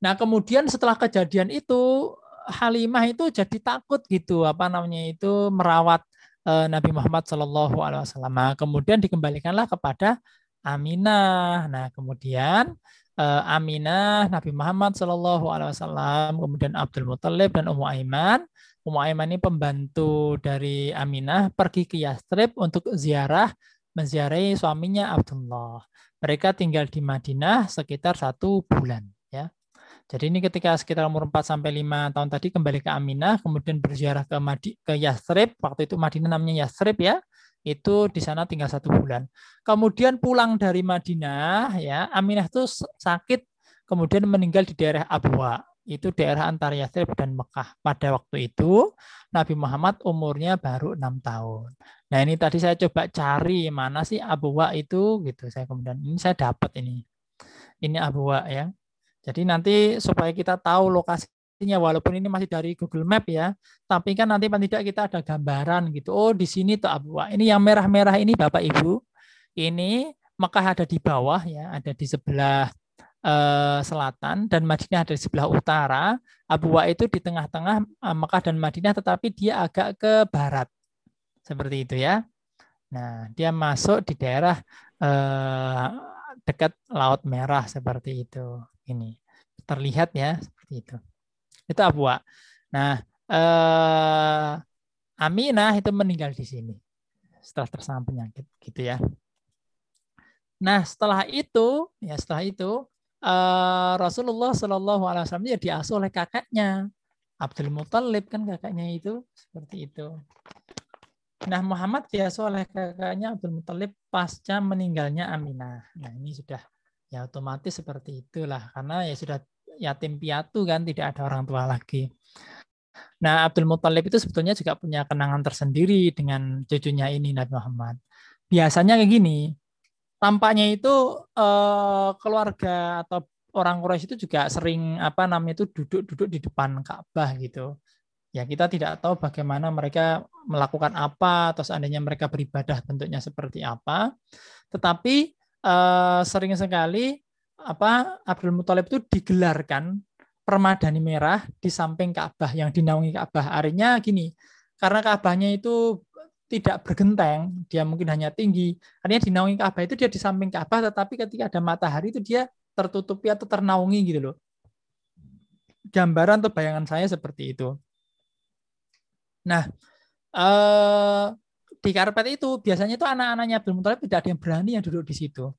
Nah, kemudian setelah kejadian itu Halimah itu jadi takut gitu apa namanya itu merawat uh, Nabi Muhammad Shallallahu Alaihi Wasallam. Nah, kemudian dikembalikanlah kepada Aminah. Nah kemudian uh, Aminah, Nabi Muhammad Shallallahu Alaihi Wasallam, kemudian Abdul Muthalib dan Ummu Aiman. Ummu ini pembantu dari Aminah pergi ke Yastrib untuk ziarah menziarahi suaminya Abdullah. Mereka tinggal di Madinah sekitar satu bulan. Jadi ini ketika sekitar umur 4 sampai 5 tahun tadi kembali ke Aminah, kemudian berziarah ke Madi, ke Yasrib, waktu itu Madinah namanya Yasrib ya. Itu di sana tinggal satu bulan. Kemudian pulang dari Madinah ya, Aminah itu sakit kemudian meninggal di daerah Abwa. Itu daerah antara Yathrib dan Mekah. Pada waktu itu Nabi Muhammad umurnya baru enam tahun. Nah ini tadi saya coba cari mana sih Abuwa itu gitu. Saya kemudian ini saya dapat ini. Ini Abuwa ya. Jadi nanti supaya kita tahu lokasinya walaupun ini masih dari Google Map ya, tapi kan nanti paling tidak kita ada gambaran gitu. Oh di sini tuh Abuwa. Ini yang merah-merah ini Bapak Ibu. Ini Mekah ada di bawah ya, ada di sebelah eh, selatan dan Madinah ada di sebelah utara. Abuwa itu di tengah-tengah eh, Mekah dan Madinah tetapi dia agak ke barat. Seperti itu ya. Nah, dia masuk di daerah eh, dekat Laut Merah seperti itu. Ini terlihat ya seperti itu. Itu Abuwa. Nah, Aminah itu meninggal di sini setelah tersambung penyakit gitu ya. Nah, setelah itu, ya setelah itu uh, Rasulullah Shallallahu Alaihi Wasallam ya diasuh oleh kakaknya Abdul Muthalib kan kakaknya itu seperti itu. Nah Muhammad diasuh oleh kakaknya Abdul Muthalib pasca meninggalnya Aminah. Nah ini sudah ya otomatis seperti itulah karena ya sudah yatim piatu kan tidak ada orang tua lagi. Nah Abdul Muthalib itu sebetulnya juga punya kenangan tersendiri dengan cucunya ini Nabi Muhammad. Biasanya kayak gini, tampaknya itu eh, keluarga atau orang Quraisy itu juga sering apa namanya itu duduk-duduk di depan Ka'bah gitu. Ya kita tidak tahu bagaimana mereka melakukan apa atau seandainya mereka beribadah bentuknya seperti apa. Tetapi eh, sering sekali apa Abdul Muthalib itu digelarkan permadani merah di samping Ka'bah yang dinaungi Ka'bah. Artinya gini, karena Ka'bahnya itu tidak bergenteng, dia mungkin hanya tinggi. Artinya di naungi Ka'bah itu dia di samping Ka'bah, tetapi ketika ada matahari itu dia tertutupi atau ternaungi gitu loh. Gambaran atau bayangan saya seperti itu. Nah, eh, di karpet itu biasanya itu anak-anaknya Muthalib tidak ada yang berani yang duduk di situ.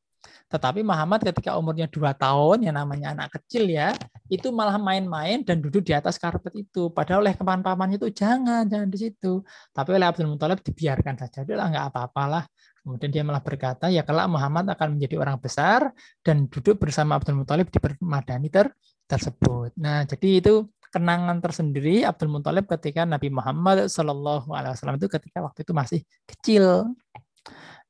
Tetapi Muhammad ketika umurnya dua tahun, yang namanya anak kecil ya, itu malah main-main dan duduk di atas karpet itu. Padahal oleh paman-pamannya itu jangan, jangan di situ. Tapi oleh Abdul Muthalib dibiarkan saja, lah nggak apa-apalah. Kemudian dia malah berkata, ya kelak Muhammad akan menjadi orang besar dan duduk bersama Abdul Muthalib di permadani ter tersebut. Nah, jadi itu kenangan tersendiri Abdul Muthalib ketika Nabi Muhammad Wasallam itu ketika waktu itu masih kecil.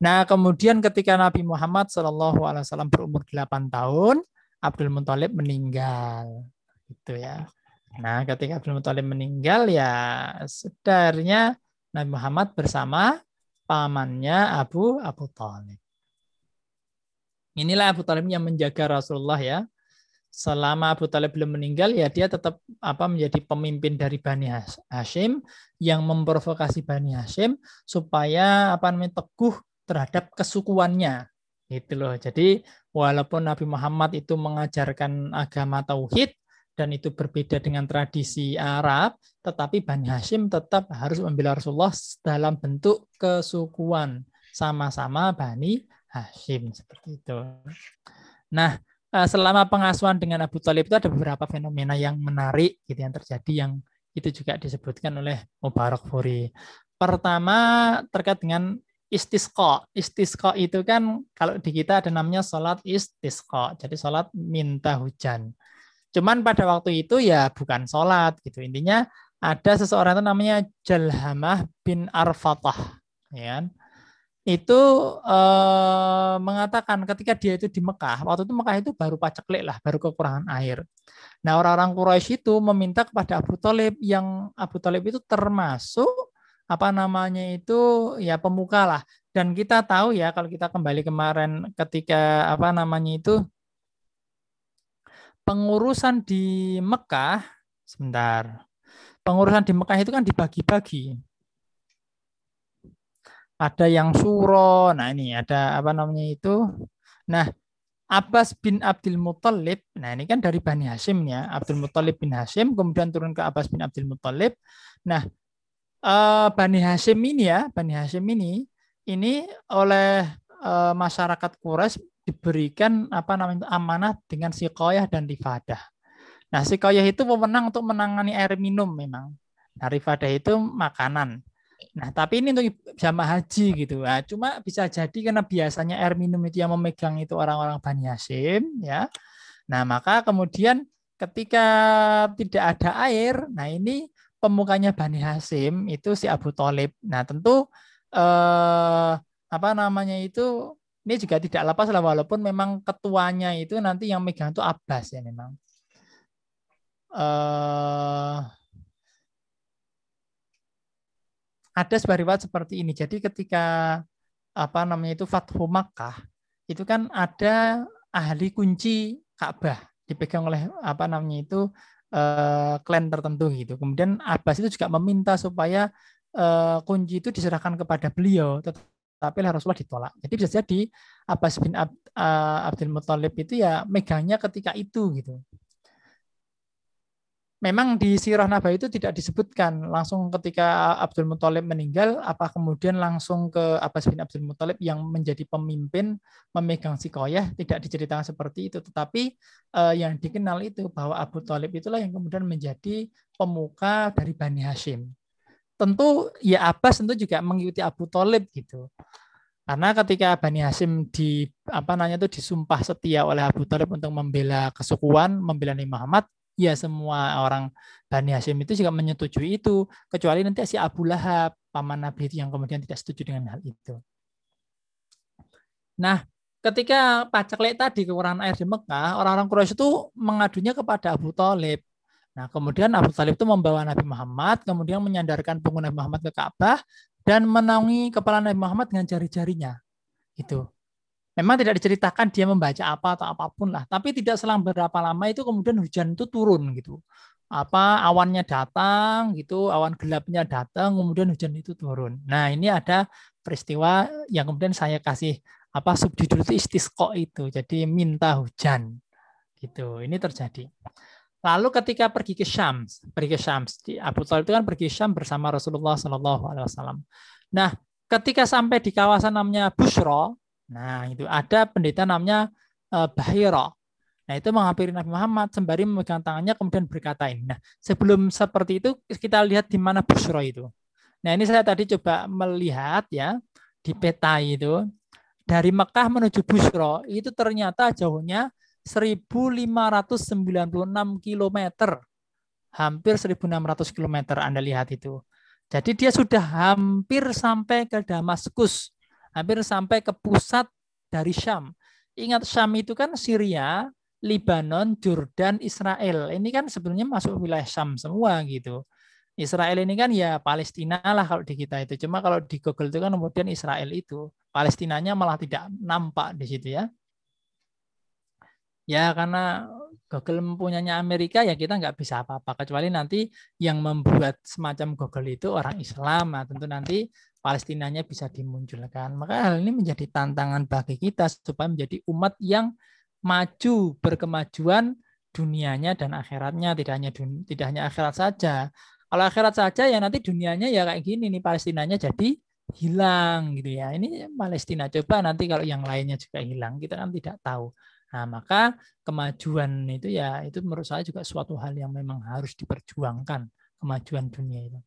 Nah, kemudian ketika Nabi Muhammad Wasallam berumur 8 tahun, Abdul Muthalib meninggal, gitu ya. Nah, ketika Abdul Muthalib meninggal ya sedarnya Nabi Muhammad bersama pamannya Abu Abu Talib. Inilah Abu Talib yang menjaga Rasulullah ya. Selama Abu Talib belum meninggal ya dia tetap apa menjadi pemimpin dari Bani Hashim yang memprovokasi Bani Hashim supaya apa namanya teguh terhadap kesukuannya gitu loh. Jadi walaupun Nabi Muhammad itu mengajarkan agama tauhid dan itu berbeda dengan tradisi Arab, tetapi Bani Hashim tetap harus membela Rasulullah dalam bentuk kesukuan sama-sama Bani Hashim seperti itu. Nah, eh, selama pengasuhan dengan Abu Talib itu ada beberapa fenomena yang menarik gitu yang terjadi yang itu juga disebutkan oleh Mubarak Furi. Pertama terkait dengan istisqa. Istisqa itu kan kalau di kita ada namanya sholat istisqa. Jadi sholat minta hujan. Cuman pada waktu itu ya bukan sholat gitu. Intinya ada seseorang itu namanya Jalhamah bin Arfatah. Ya kan? Itu eh, mengatakan ketika dia itu di Mekah, waktu itu Mekah itu baru paceklik lah, baru kekurangan air. Nah orang-orang Quraisy itu meminta kepada Abu Talib yang Abu Talib itu termasuk apa namanya itu ya pemuka lah. Dan kita tahu ya kalau kita kembali kemarin ketika apa namanya itu pengurusan di Mekah sebentar. Pengurusan di Mekah itu kan dibagi-bagi. Ada yang suro, nah ini ada apa namanya itu. Nah, Abbas bin Abdul Muthalib, nah ini kan dari Bani Hashim ya, Abdul Muthalib bin Hashim, kemudian turun ke Abbas bin Abdul Muthalib. Nah, uh, Bani Hashim ini ya, Bani Hashim ini ini oleh uh, masyarakat Quraisy diberikan apa namanya amanah dengan sikoyah dan rifadah. Nah, sikoyah itu memenang untuk menangani air minum memang. Nah, rifadah itu makanan. Nah, tapi ini untuk jamaah haji gitu. Nah, cuma bisa jadi karena biasanya air minum itu yang memegang itu orang-orang Bani Hashim ya. Nah, maka kemudian ketika tidak ada air, nah ini pemukanya Bani Hasim itu si Abu Talib. Nah tentu eh, apa namanya itu ini juga tidak lepas lah walaupun memang ketuanya itu nanti yang megang itu Abbas ya memang. Eh, ada sebuah riwayat seperti ini. Jadi ketika apa namanya itu Fathu Makkah itu kan ada ahli kunci Ka'bah dipegang oleh apa namanya itu uh, klan tertentu gitu. Kemudian Abbas itu juga meminta supaya uh, kunci itu diserahkan kepada beliau, tetapi Rasulullah ditolak. Jadi bisa jadi Abbas bin uh, Abdul Muthalib itu ya megangnya ketika itu gitu memang di Sirah Nabawi itu tidak disebutkan. Langsung ketika Abdul Muthalib meninggal apa kemudian langsung ke Abbas bin Abdul Muthalib yang menjadi pemimpin memegang sikoyah? Tidak diceritakan seperti itu. Tetapi eh, yang dikenal itu bahwa Abu Thalib itulah yang kemudian menjadi pemuka dari Bani Hashim. Tentu ya Abbas tentu juga mengikuti Abu Thalib gitu. Karena ketika Bani Hashim di apa namanya itu disumpah setia oleh Abu Thalib untuk membela kesukuan, membela Nabi Muhammad, ya semua orang Bani Hashim itu juga menyetujui itu kecuali nanti si Abu Lahab paman Nabi itu yang kemudian tidak setuju dengan hal itu. Nah, ketika paceklik tadi kekurangan air di Mekah, orang-orang Quraisy itu mengadunya kepada Abu Talib. Nah, kemudian Abu Talib itu membawa Nabi Muhammad, kemudian menyandarkan punggung Nabi Muhammad ke Ka'bah dan menaungi kepala Nabi Muhammad dengan jari-jarinya. Itu. Memang tidak diceritakan dia membaca apa atau apa pun lah, tapi tidak selang berapa lama itu kemudian hujan itu turun gitu. Apa awannya datang gitu, awan gelapnya datang, kemudian hujan itu turun. Nah, ini ada peristiwa yang kemudian saya kasih apa subjudul itu istisqo itu. Jadi minta hujan. Gitu. Ini terjadi. Lalu ketika pergi ke Syams, pergi ke Syams, Abu Thalib itu kan pergi ke bersama Rasulullah Shallallahu alaihi wasallam. Nah, ketika sampai di kawasan namanya Bushra, Nah, itu ada pendeta namanya uh, Bahira. Nah, itu menghampiri Nabi Muhammad sembari memegang tangannya kemudian berkata ini. Nah, sebelum seperti itu kita lihat di mana Busro itu. Nah, ini saya tadi coba melihat ya di peta itu dari Mekah menuju Busro itu ternyata jauhnya 1596 km. Hampir 1600 km Anda lihat itu. Jadi dia sudah hampir sampai ke Damaskus hampir sampai ke pusat dari Syam. Ingat Syam itu kan Syria, Libanon, Jordan, Israel. Ini kan sebenarnya masuk wilayah Syam semua gitu. Israel ini kan ya Palestina lah kalau di kita itu. Cuma kalau di Google itu kan kemudian Israel itu. Palestinanya malah tidak nampak di situ ya. Ya karena Google mempunyanya Amerika ya kita nggak bisa apa-apa kecuali nanti yang membuat semacam Google itu orang Islam. Nah, tentu nanti Palestinanya bisa dimunculkan. Maka hal ini menjadi tantangan bagi kita supaya menjadi umat yang maju berkemajuan dunianya dan akhiratnya tidak hanya dun, tidak hanya akhirat saja. Kalau akhirat saja ya nanti dunianya ya kayak gini nih Palestinanya jadi hilang gitu ya. Ini Palestina coba nanti kalau yang lainnya juga hilang kita kan tidak tahu. Nah, maka kemajuan itu ya itu menurut saya juga suatu hal yang memang harus diperjuangkan kemajuan dunia itu.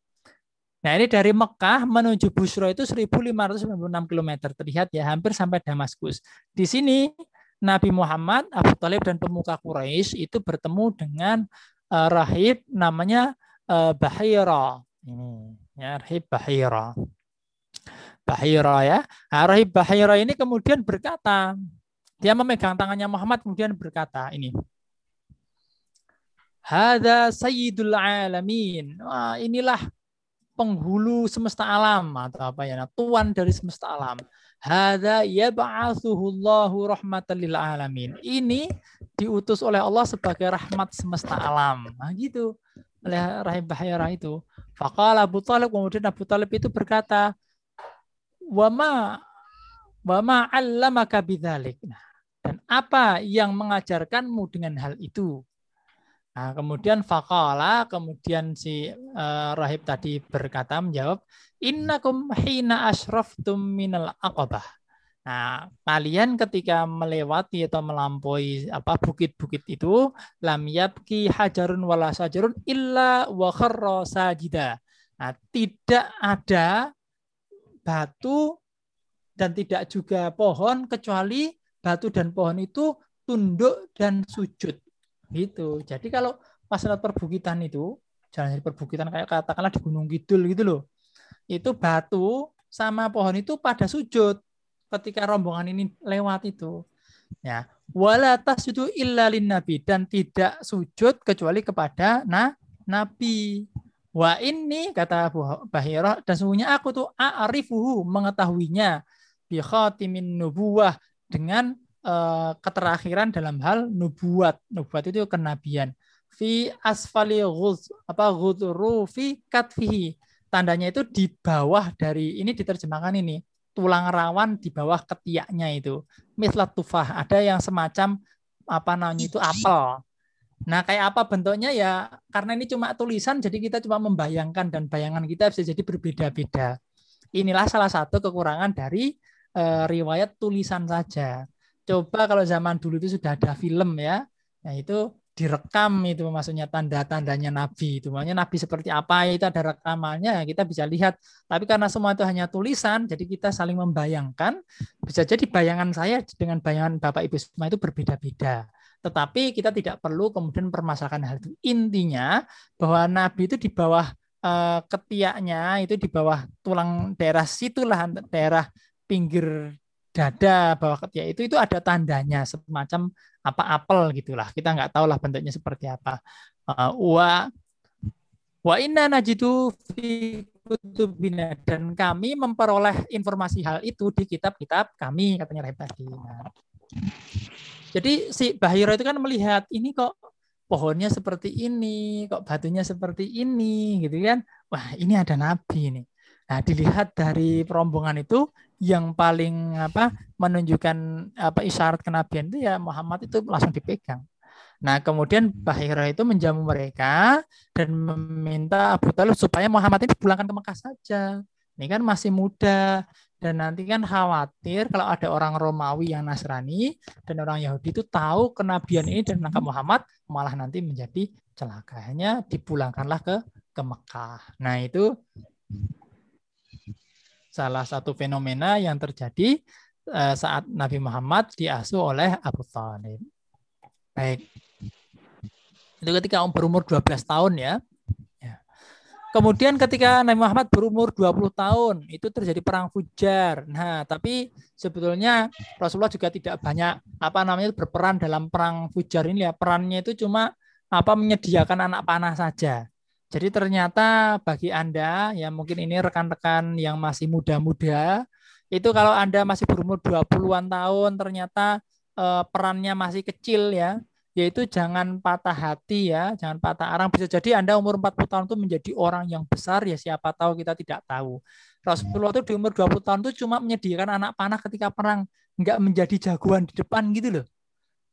Nah ini dari Mekah menuju Busro itu 1596 km terlihat ya hampir sampai Damaskus. Di sini Nabi Muhammad, Abu Talib dan pemuka Quraisy itu bertemu dengan uh, rahib namanya uh, Bahira. Ini ya rahib Bahira. Bahira ya. Nah, rahib Bahira ini kemudian berkata, dia memegang tangannya Muhammad kemudian berkata ini. Hada sayyidul alamin. Wah, inilah penghulu semesta alam atau apa ya nah, tuan dari semesta alam. Hada yab'atsuhullahu rahmatan lil alamin. Ini diutus oleh Allah sebagai rahmat semesta alam. Nah gitu. Oleh Rahim Bahayara itu. Faqala Abu Talib kemudian Abu Talib itu berkata wama wama 'allamaka bidzalik. Nah, dan apa yang mengajarkanmu dengan hal itu Nah, kemudian fakala, kemudian si uh, rahib tadi berkata menjawab, innakum hina ashraftum minal aqabah. Nah, kalian ketika melewati atau melampaui apa bukit-bukit itu, lam yabki hajarun wala sajarun illa wa kharra sajida. Nah, tidak ada batu dan tidak juga pohon kecuali batu dan pohon itu tunduk dan sujud. Gitu. Jadi kalau lewat perbukitan itu, jalan di perbukitan kayak katakanlah di Gunung Kidul gitu loh. Itu batu sama pohon itu pada sujud ketika rombongan ini lewat itu. Ya, wala tasjudu illa nabi dan tidak sujud kecuali kepada na nabi. Wa ini kata Bahirah dan sungguhnya aku tuh a'rifuhu mengetahuinya bi khatimin nubuwah dengan uh, keterakhiran dalam hal nubuat. Nubuat itu kenabian. Fi asfali ghuz apa ghudru fi katfihi. Tandanya itu di bawah dari ini diterjemahkan ini tulang rawan di bawah ketiaknya itu. Mislat tufah. Ada yang semacam apa namanya itu apel. Nah, kayak apa bentuknya ya karena ini cuma tulisan jadi kita cuma membayangkan dan bayangan kita bisa jadi berbeda-beda. Inilah salah satu kekurangan dari e, riwayat tulisan saja. Coba kalau zaman dulu itu sudah ada film ya. Nah, itu direkam itu maksudnya tanda-tandanya nabi itu makanya nabi seperti apa itu ada rekamannya kita bisa lihat tapi karena semua itu hanya tulisan jadi kita saling membayangkan bisa jadi bayangan saya dengan bayangan bapak ibu semua itu berbeda-beda tetapi kita tidak perlu kemudian permasalahkan hal itu. Intinya bahwa Nabi itu di bawah uh, ketiaknya itu di bawah tulang daerah situlah daerah pinggir dada bawah ketiak itu itu ada tandanya semacam apa apel gitulah. Kita nggak tahu lah bentuknya seperti apa. Uh, wa wa inna najidu fi kutubina. Dan kami memperoleh informasi hal itu di kitab-kitab kami katanya tadi. Nah, jadi si Bahira itu kan melihat ini kok pohonnya seperti ini, kok batunya seperti ini, gitu kan? Wah, ini ada nabi ini. Nah, dilihat dari perombongan itu yang paling apa menunjukkan apa isyarat kenabian itu ya Muhammad itu langsung dipegang. Nah, kemudian Bahira itu menjamu mereka dan meminta Abu Talib supaya Muhammad ini dipulangkan ke Mekah saja. Ini kan masih muda, dan nanti kan khawatir kalau ada orang Romawi yang Nasrani dan orang Yahudi itu tahu kenabian ini dan menangkap Muhammad malah nanti menjadi celakanya dipulangkanlah ke ke Mekah. Nah itu salah satu fenomena yang terjadi eh, saat Nabi Muhammad diasuh oleh Abu Thalib. Baik. Itu ketika berumur 12 tahun ya. Kemudian ketika Nabi Muhammad berumur 20 tahun, itu terjadi perang Fujar. Nah, tapi sebetulnya Rasulullah juga tidak banyak apa namanya berperan dalam perang Fujar ini ya. Perannya itu cuma apa menyediakan anak panah saja. Jadi ternyata bagi Anda yang mungkin ini rekan-rekan yang masih muda-muda, itu kalau Anda masih berumur 20-an tahun ternyata eh, perannya masih kecil ya yaitu jangan patah hati ya, jangan patah arang. Bisa jadi Anda umur 40 tahun itu menjadi orang yang besar ya siapa tahu kita tidak tahu. Rasulullah itu di umur 20 tahun itu cuma menyediakan anak panah ketika perang, enggak menjadi jagoan di depan gitu loh.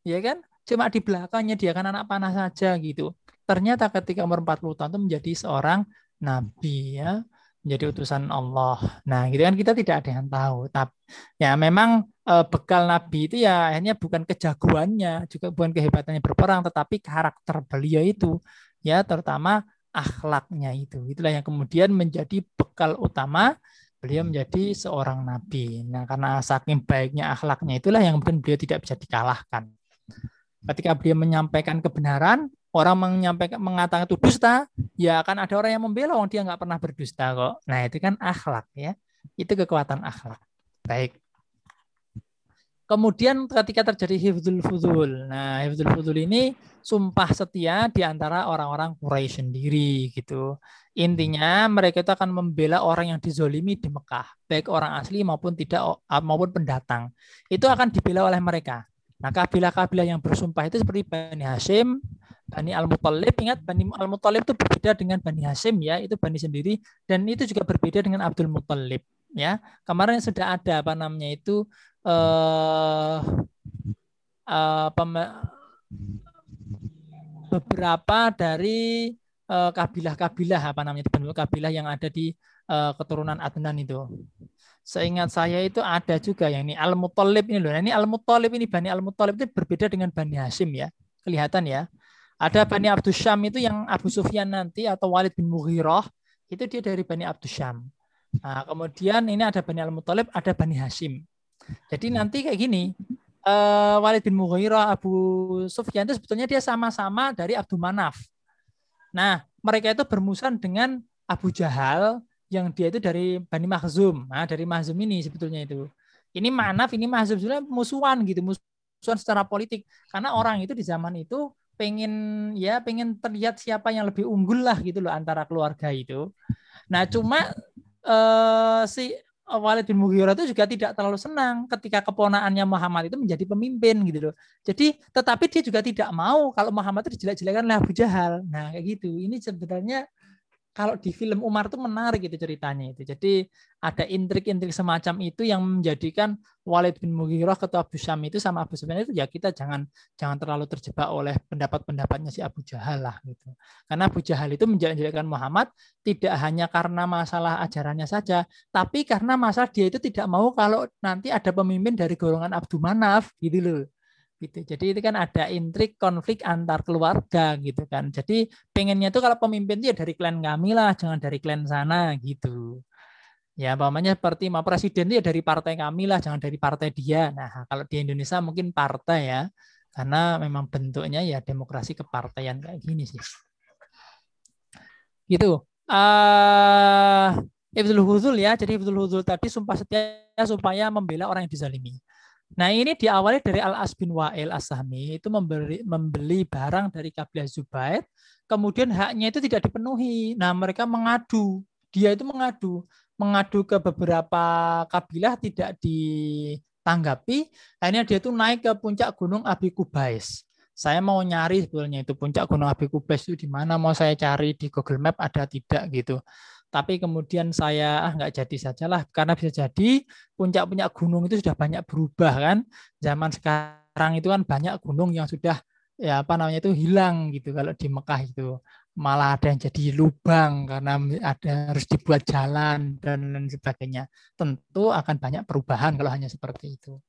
Ya kan? Cuma di belakang menyediakan anak panah saja gitu. Ternyata ketika umur 40 tahun itu menjadi seorang nabi ya menjadi utusan Allah. Nah, gitu kan kita tidak ada yang tahu. Tapi ya memang e, bekal Nabi itu ya akhirnya bukan kejagoannya, juga bukan kehebatannya berperang, tetapi karakter beliau itu ya terutama akhlaknya itu. Itulah yang kemudian menjadi bekal utama beliau menjadi seorang nabi. Nah, karena saking baiknya akhlaknya itulah yang mungkin beliau tidak bisa dikalahkan. Ketika beliau menyampaikan kebenaran, orang menyampaikan mengatakan itu dusta, ya akan ada orang yang membela orang dia nggak pernah berdusta kok. Nah, itu kan akhlak ya. Itu kekuatan akhlak. Baik. Kemudian ketika terjadi hifdzul fudul. Nah, hifdzul fudul ini sumpah setia di antara orang-orang Quraisy sendiri gitu. Intinya mereka itu akan membela orang yang dizolimi di Mekah, baik orang asli maupun tidak maupun pendatang. Itu akan dibela oleh mereka. Nah, kabilah-kabilah yang bersumpah itu seperti Bani Hashim, Bani Al-Muttalib. Ingat Bani Al-Muttalib itu berbeda dengan Bani Hashim ya, itu Bani sendiri dan itu juga berbeda dengan Abdul Muttalib ya. Kemarin sudah ada apa namanya itu eh uh, beberapa dari uh, kabilah-kabilah apa namanya itu kabilah yang ada di uh, keturunan Adnan itu. Seingat saya itu ada juga yang ini Al-Muttalib ini loh. Nah, ini Al-Muttalib ini Bani Al-Muttalib itu berbeda dengan Bani Hashim ya. Kelihatan ya. Ada Bani Abdus Syam itu yang Abu Sufyan nanti atau Walid bin Mughirah itu dia dari Bani Abdus Syam. Nah, kemudian ini ada Bani Al-Muttalib, ada Bani Hashim. Jadi nanti kayak gini, uh, Walid bin Mughirah, Abu Sufyan itu sebetulnya dia sama-sama dari Abdul Manaf. Nah, mereka itu bermusuhan dengan Abu Jahal yang dia itu dari Bani Makhzum. Nah, dari Makhzum ini sebetulnya itu. Ini Manaf, ini Makhzum sebenarnya musuhan gitu, musuhan secara politik. Karena orang itu di zaman itu pengen ya pengen terlihat siapa yang lebih unggul lah gitu loh antara keluarga itu. Nah, cuma uh, si Walid bin Mughirah itu juga tidak terlalu senang ketika keponaannya Muhammad itu menjadi pemimpin gitu loh. Jadi tetapi dia juga tidak mau kalau Muhammad itu dijelek-jelekan oleh Abu Jahal. Nah, kayak gitu. Ini sebenarnya kalau di film Umar itu menarik itu ceritanya itu. Jadi ada intrik-intrik semacam itu yang menjadikan Walid bin Mughirah ketua Abu Syam itu sama Abu Sufyan itu ya kita jangan jangan terlalu terjebak oleh pendapat-pendapatnya si Abu Jahal lah gitu. Karena Abu Jahal itu menjadikan Muhammad tidak hanya karena masalah ajarannya saja, tapi karena masalah dia itu tidak mau kalau nanti ada pemimpin dari golongan Abdul Manaf gitu loh gitu. Jadi itu kan ada intrik konflik antar keluarga gitu kan. Jadi pengennya tuh kalau pemimpin itu ya dari klan kami lah, jangan dari klan sana gitu. Ya, pamannya seperti mau presiden itu ya dari partai kami lah, jangan dari partai dia. Nah, kalau di Indonesia mungkin partai ya, karena memang bentuknya ya demokrasi kepartaian kayak gini sih. Gitu. Uh, Ibtul Huzul ya, jadi Ibtul Huzul tadi sumpah setia supaya membela orang yang dizalimi. Nah ini diawali dari Al-As bin Wa'il As-Sahmi itu membeli, membeli barang dari kabilah Zubair, kemudian haknya itu tidak dipenuhi. Nah mereka mengadu, dia itu mengadu, mengadu ke beberapa kabilah tidak ditanggapi, akhirnya dia itu naik ke puncak gunung Abi Kubais. Saya mau nyari sebetulnya itu puncak gunung Abi Kubais itu di mana mau saya cari di Google Map ada tidak gitu tapi kemudian saya ah nggak jadi sajalah. Karena bisa jadi puncak-puncak gunung itu sudah banyak berubah kan? Zaman sekarang itu kan banyak gunung yang sudah ya apa namanya itu hilang gitu kalau di Mekah itu. Malah ada yang jadi lubang karena ada harus dibuat jalan dan lain sebagainya. Tentu akan banyak perubahan kalau hanya seperti itu.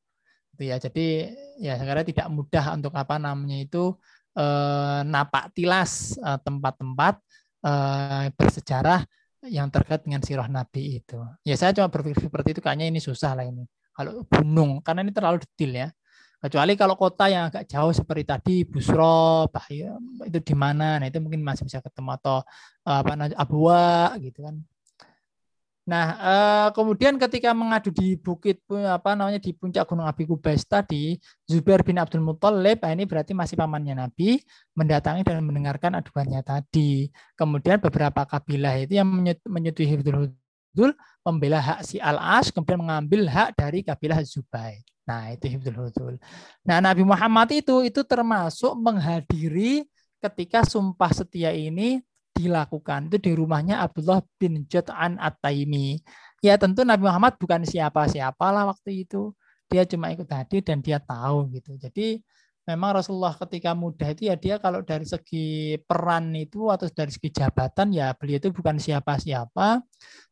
Itu ya. Jadi ya sekarang tidak mudah untuk apa namanya itu eh, napak tilas eh, tempat-tempat eh, bersejarah yang terkait dengan sirah Nabi itu. Ya saya cuma berpikir seperti itu kayaknya ini susah lah ini. Kalau gunung karena ini terlalu detail ya. Kecuali kalau kota yang agak jauh seperti tadi Busro, Bahaya, itu di mana? Nah itu mungkin masih bisa ketemu atau apa namanya Abwa gitu kan. Nah, eh, kemudian ketika mengadu di bukit apa namanya di puncak Gunung Abi Kubais tadi, Zubair bin Abdul Muthalib, nah ini berarti masih pamannya Nabi, mendatangi dan mendengarkan aduannya tadi. Kemudian beberapa kabilah itu yang menyetujui Hibdul Hudul membela hak si Al-As, kemudian mengambil hak dari kabilah Zubair. Nah, itu Hibdul Hudul. Nah, Nabi Muhammad itu itu termasuk menghadiri ketika sumpah setia ini dilakukan itu di rumahnya Abdullah bin Jat'an At-Taimi. Ya tentu Nabi Muhammad bukan siapa-siapa lah waktu itu. Dia cuma ikut hadir dan dia tahu gitu. Jadi memang Rasulullah ketika muda itu ya dia kalau dari segi peran itu atau dari segi jabatan ya beliau itu bukan siapa-siapa.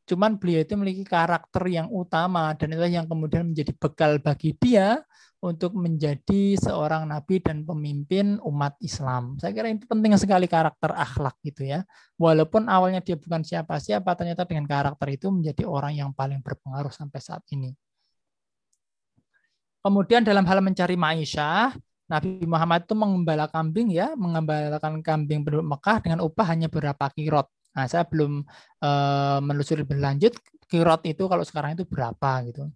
Cuman beliau itu memiliki karakter yang utama dan itu yang kemudian menjadi bekal bagi dia untuk menjadi seorang nabi dan pemimpin umat Islam. Saya kira itu penting sekali karakter akhlak gitu ya. Walaupun awalnya dia bukan siapa-siapa, ternyata dengan karakter itu menjadi orang yang paling berpengaruh sampai saat ini. Kemudian dalam hal mencari maisha, Nabi Muhammad itu mengembala kambing ya, mengembalakan kambing penduduk Mekah dengan upah hanya berapa kirot. Nah, saya belum uh, menelusuri lebih lanjut kirot itu kalau sekarang itu berapa gitu.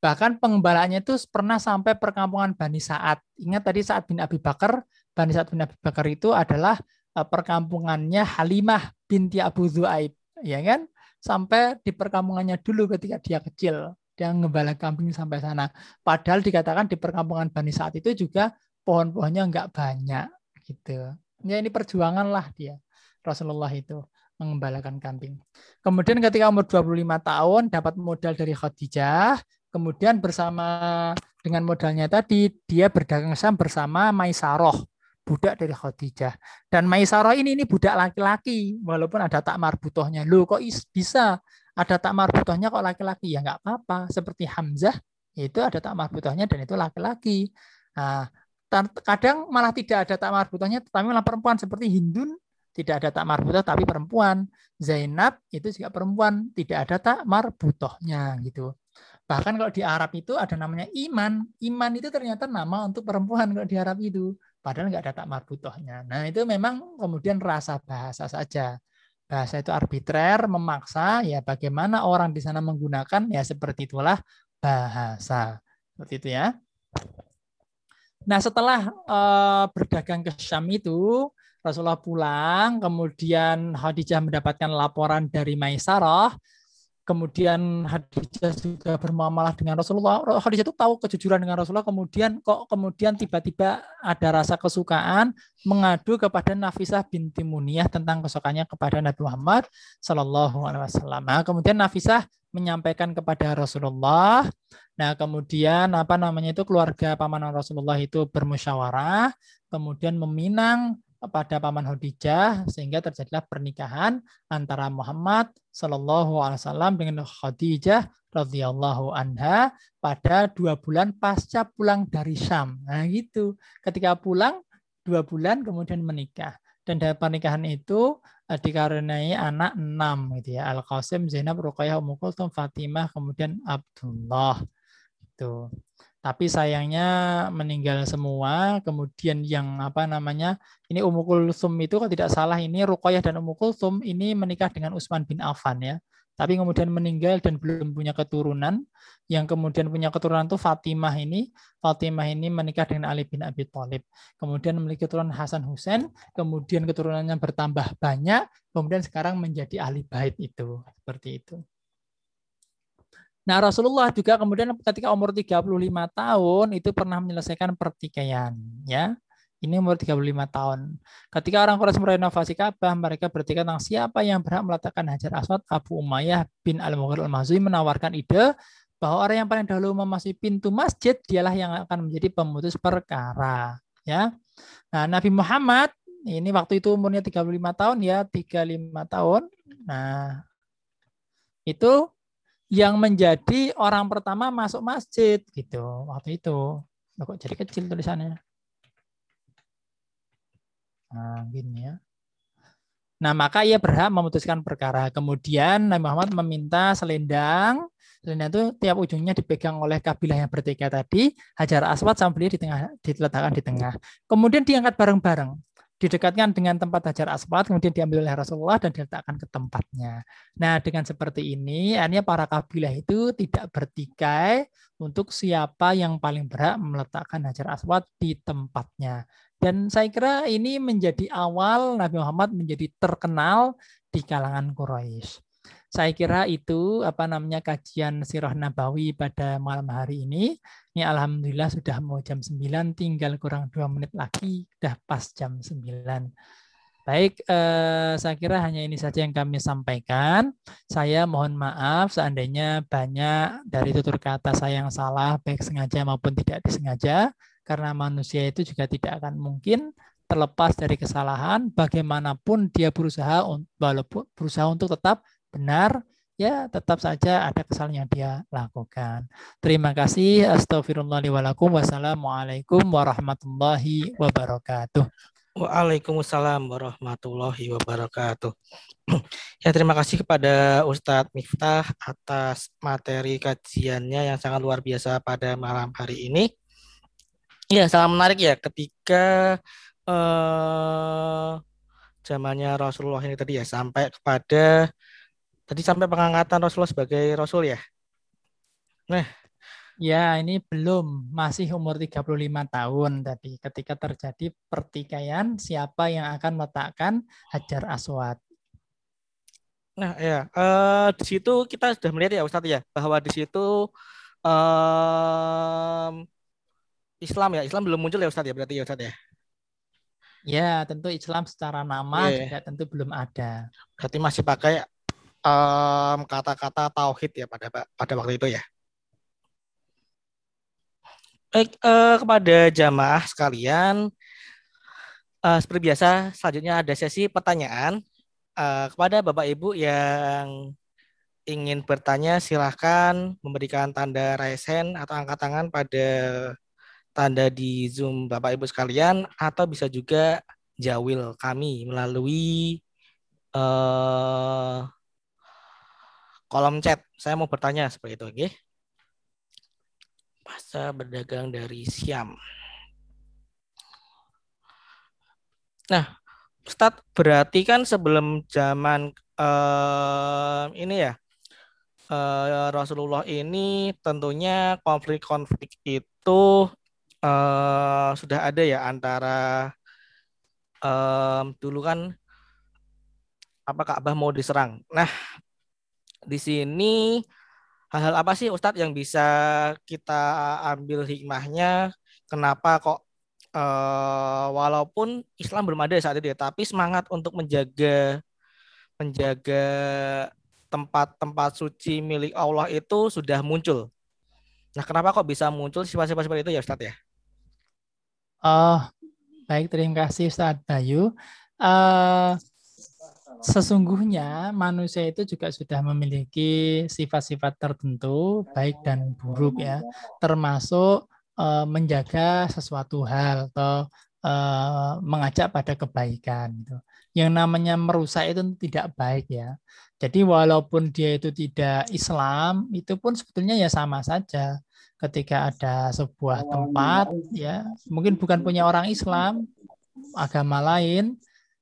Bahkan pengembalaannya itu pernah sampai perkampungan Bani Sa'ad. Ingat tadi saat bin Abi Bakar, Bani Sa'ad bin Abi Bakar itu adalah eh, perkampungannya Halimah binti Abu Zu'aib. Ya kan? Sampai di perkampungannya dulu ketika dia kecil. Dia ngembala kambing sampai sana. Padahal dikatakan di perkampungan Bani Sa'ad itu juga pohon-pohonnya enggak banyak. gitu. Ya ini perjuangan lah dia. Rasulullah itu mengembalakan kambing. Kemudian ketika umur 25 tahun dapat modal dari Khadijah, Kemudian bersama dengan modalnya tadi, dia berdagang saham bersama Maisaroh, budak dari Khadijah. Dan Maisaroh ini ini budak laki-laki, walaupun ada tak marbutohnya. Loh kok bisa ada tak marbutohnya kok laki-laki? Ya nggak apa-apa. Seperti Hamzah, itu ada tak marbutohnya dan itu laki-laki. Nah, kadang malah tidak ada tak marbutohnya, tetapi malah perempuan seperti Hindun tidak ada tak marbutoh tapi perempuan. Zainab itu juga perempuan, tidak ada tak marbutohnya gitu. Bahkan kalau di Arab itu ada namanya iman. Iman itu ternyata nama untuk perempuan kalau di Arab itu. Padahal nggak ada tak marbutohnya. Nah itu memang kemudian rasa bahasa saja. Bahasa itu arbitrer, memaksa, ya bagaimana orang di sana menggunakan, ya seperti itulah bahasa. Seperti itu ya. Nah setelah uh, berdagang ke Syam itu, Rasulullah pulang, kemudian Khadijah mendapatkan laporan dari Maisarah, kemudian Khadijah juga bermuamalah dengan Rasulullah. Khadijah itu tahu kejujuran dengan Rasulullah, kemudian kok kemudian tiba-tiba ada rasa kesukaan mengadu kepada Nafisah binti Muniyah tentang kesukaannya kepada Nabi Muhammad Shallallahu Alaihi Wasallam. Nah, kemudian Nafisah menyampaikan kepada Rasulullah. Nah, kemudian apa namanya itu keluarga paman Rasulullah itu bermusyawarah, kemudian meminang pada paman Khadijah sehingga terjadilah pernikahan antara Muhammad Shallallahu Alaihi Wasallam dengan Khadijah radhiyallahu anha pada dua bulan pasca pulang dari Syam. Nah gitu. Ketika pulang dua bulan kemudian menikah dan dari pernikahan itu eh, dikarenai anak enam gitu ya Al Qasim Zainab Ruqayyah Ummu Fatimah kemudian Abdullah itu tapi sayangnya meninggal semua. Kemudian yang apa namanya ini Ummu Kulsum itu kalau tidak salah ini Ruqayyah dan Ummu Kulsum ini menikah dengan Utsman bin Affan ya. Tapi kemudian meninggal dan belum punya keturunan. Yang kemudian punya keturunan itu Fatimah ini. Fatimah ini menikah dengan Ali bin Abi Thalib. Kemudian memiliki keturunan Hasan Husain. Kemudian keturunannya bertambah banyak. Kemudian sekarang menjadi ahli bait itu. Seperti itu. Nah, Rasulullah juga kemudian ketika umur 35 tahun itu pernah menyelesaikan pertikaian, ya. Ini umur 35 tahun. Ketika orang Quraisy merenovasi Ka'bah, mereka bertikai tentang siapa yang berhak meletakkan Hajar Aswad. Abu Umayyah bin Al-Mughir Al-Mahzui menawarkan ide bahwa orang yang paling dahulu memasuki pintu masjid dialah yang akan menjadi pemutus perkara, ya. Nah, Nabi Muhammad ini waktu itu umurnya 35 tahun ya, 35 tahun. Nah, itu yang menjadi orang pertama masuk masjid gitu waktu itu. Loh, kok jadi kecil tulisannya? Nah, gini ya. Nah, maka ia berhak memutuskan perkara. Kemudian Nabi Muhammad meminta selendang. Selendang itu tiap ujungnya dipegang oleh kabilah yang bertiga tadi. Hajar Aswad beliau di tengah, diletakkan di tengah. Kemudian diangkat bareng-bareng didekatkan dengan tempat hajar aswad, kemudian diambil oleh Rasulullah dan diletakkan ke tempatnya. Nah, dengan seperti ini, artinya para kabilah itu tidak bertikai untuk siapa yang paling berhak meletakkan hajar aswad di tempatnya. Dan saya kira ini menjadi awal Nabi Muhammad menjadi terkenal di kalangan Quraisy. Saya kira itu apa namanya kajian Sirah Nabawi pada malam hari ini. Ini alhamdulillah sudah mau jam 9, tinggal kurang dua menit lagi, sudah pas jam 9. Baik, eh, saya kira hanya ini saja yang kami sampaikan. Saya mohon maaf seandainya banyak dari tutur kata saya yang salah, baik sengaja maupun tidak disengaja, karena manusia itu juga tidak akan mungkin terlepas dari kesalahan, bagaimanapun dia berusaha, walaupun berusaha untuk tetap benar, ya tetap saja ada kesalahan yang dia lakukan. Terima kasih. Astagfirullahaladzim. Wassalamualaikum warahmatullahi wabarakatuh. Waalaikumsalam warahmatullahi wabarakatuh. Ya, terima kasih kepada Ustadz Miftah atas materi kajiannya yang sangat luar biasa pada malam hari ini. Ya, sangat menarik ya ketika eh, zamannya Rasulullah ini tadi ya sampai kepada Tadi sampai pengangkatan Rasulullah sebagai Rasul ya. Nah, Ya, ini belum, masih umur 35 tahun tadi ketika terjadi pertikaian siapa yang akan meletakkan Hajar Aswad. Nah, ya, uh, di situ kita sudah melihat ya Ustadz ya, bahwa di situ um, Islam ya, Islam belum muncul ya Ustadz ya, berarti ya Ustadz ya. Ya, tentu Islam secara nama yeah. juga tentu belum ada. Berarti masih pakai kata kata-kata tauhid ya pada pada waktu itu ya. Baik uh, kepada jamaah sekalian, uh, seperti biasa selanjutnya ada sesi pertanyaan uh, kepada bapak ibu yang ingin bertanya silahkan memberikan tanda raise hand atau angkat tangan pada tanda di zoom bapak ibu sekalian atau bisa juga jawil kami melalui uh, kolom chat. Saya mau bertanya seperti itu, oke? masa berdagang dari Siam. Nah, Ustadz, berarti kan sebelum zaman uh, ini ya, uh, Rasulullah ini tentunya konflik-konflik itu uh, sudah ada ya antara um, dulu kan apa Ka'bah mau diserang. Nah, di sini hal-hal apa sih Ustadz yang bisa kita ambil hikmahnya? Kenapa kok uh, walaupun Islam belum ada saat itu ya, tapi semangat untuk menjaga menjaga tempat-tempat suci milik Allah itu sudah muncul. Nah, kenapa kok bisa muncul sifat-sifat seperti itu ya Ustadz ya? Oh, baik terima kasih Ustadz Bayu. Uh, sesungguhnya manusia itu juga sudah memiliki sifat-sifat tertentu baik dan buruk ya termasuk uh, menjaga sesuatu hal atau uh, mengajak pada kebaikan gitu. yang namanya merusak itu tidak baik ya jadi walaupun dia itu tidak Islam itu pun sebetulnya ya sama saja ketika ada sebuah tempat ya mungkin bukan punya orang Islam agama lain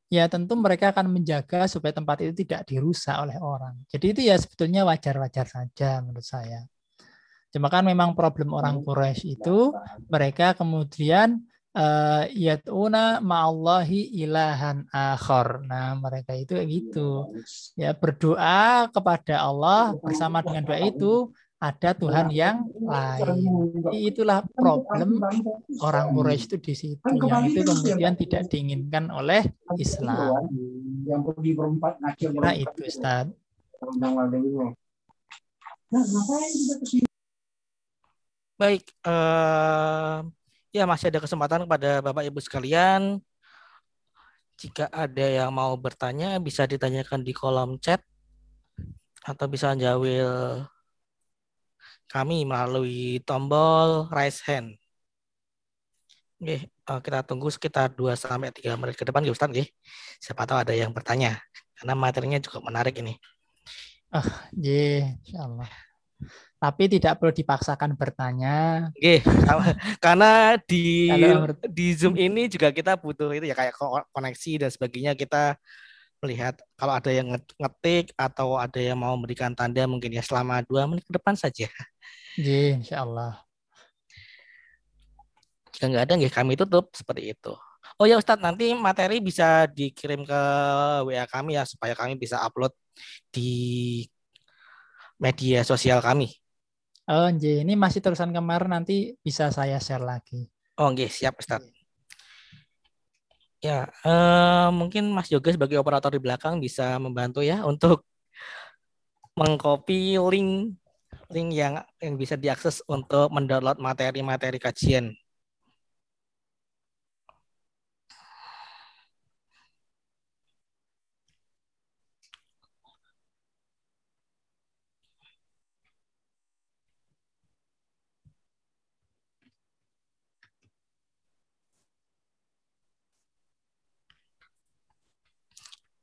ya tentu mereka akan menjaga supaya tempat itu tidak dirusak oleh orang. Jadi itu ya sebetulnya wajar-wajar saja menurut saya. Cuma kan memang problem orang Quraisy itu mereka kemudian uh, yatuna ma'allahi ilahan akhor. Nah, mereka itu gitu. Ya berdoa kepada Allah bersama dengan doa itu ada Tuhan yang lain. Jadi itulah problem orang Quraisy itu di situ yang itu kemudian tidak diinginkan oleh Islam. Nah itu Ustaz. Baik, uh, ya masih ada kesempatan kepada Bapak Ibu sekalian. Jika ada yang mau bertanya bisa ditanyakan di kolom chat atau bisa jawil kami melalui tombol raise hand. Oke, eh, kita tunggu sekitar 2 sampai 3 menit ke depan ya Ustaz nggih. Siapa tahu ada yang bertanya karena materinya juga menarik ini. Ah, oh, yeah, insyaallah. Tapi tidak perlu dipaksakan bertanya. Oke, karena di di Zoom ini juga kita butuh itu ya kayak koneksi dan sebagainya kita melihat kalau ada yang ngetik atau ada yang mau memberikan tanda mungkin ya selama dua menit ke depan saja. Iya, insya Allah. Jika nggak ada, nggak kami tutup seperti itu. Oh ya Ustadz, nanti materi bisa dikirim ke WA kami ya supaya kami bisa upload di media sosial kami. Oh, J. ini masih terusan kemarin nanti bisa saya share lagi. Oh, nggih, siap Ustadz. Ya, eh, mungkin Mas Yoga sebagai operator di belakang bisa membantu ya untuk mengcopy link link yang yang bisa diakses untuk mendownload materi-materi kajian.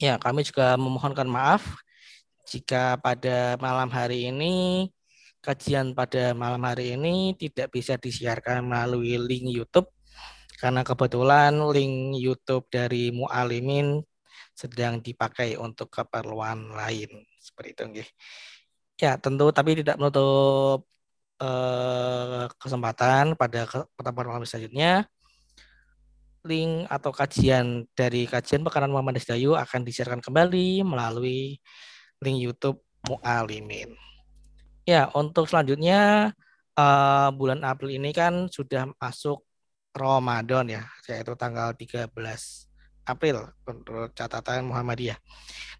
Ya, kami juga memohonkan maaf jika pada malam hari ini kajian pada malam hari ini tidak bisa disiarkan melalui link YouTube karena kebetulan link YouTube dari Mualimin sedang dipakai untuk keperluan lain seperti itu nggih. Ya, tentu tapi tidak menutup eh, kesempatan pada pertemuan selanjutnya link atau kajian dari kajian pekanan Muhammad Dayu akan disiarkan kembali melalui link YouTube Mualimin. Ya, untuk selanjutnya uh, bulan April ini kan sudah masuk Ramadan ya, yaitu tanggal 13 April menurut catatan Muhammadiyah.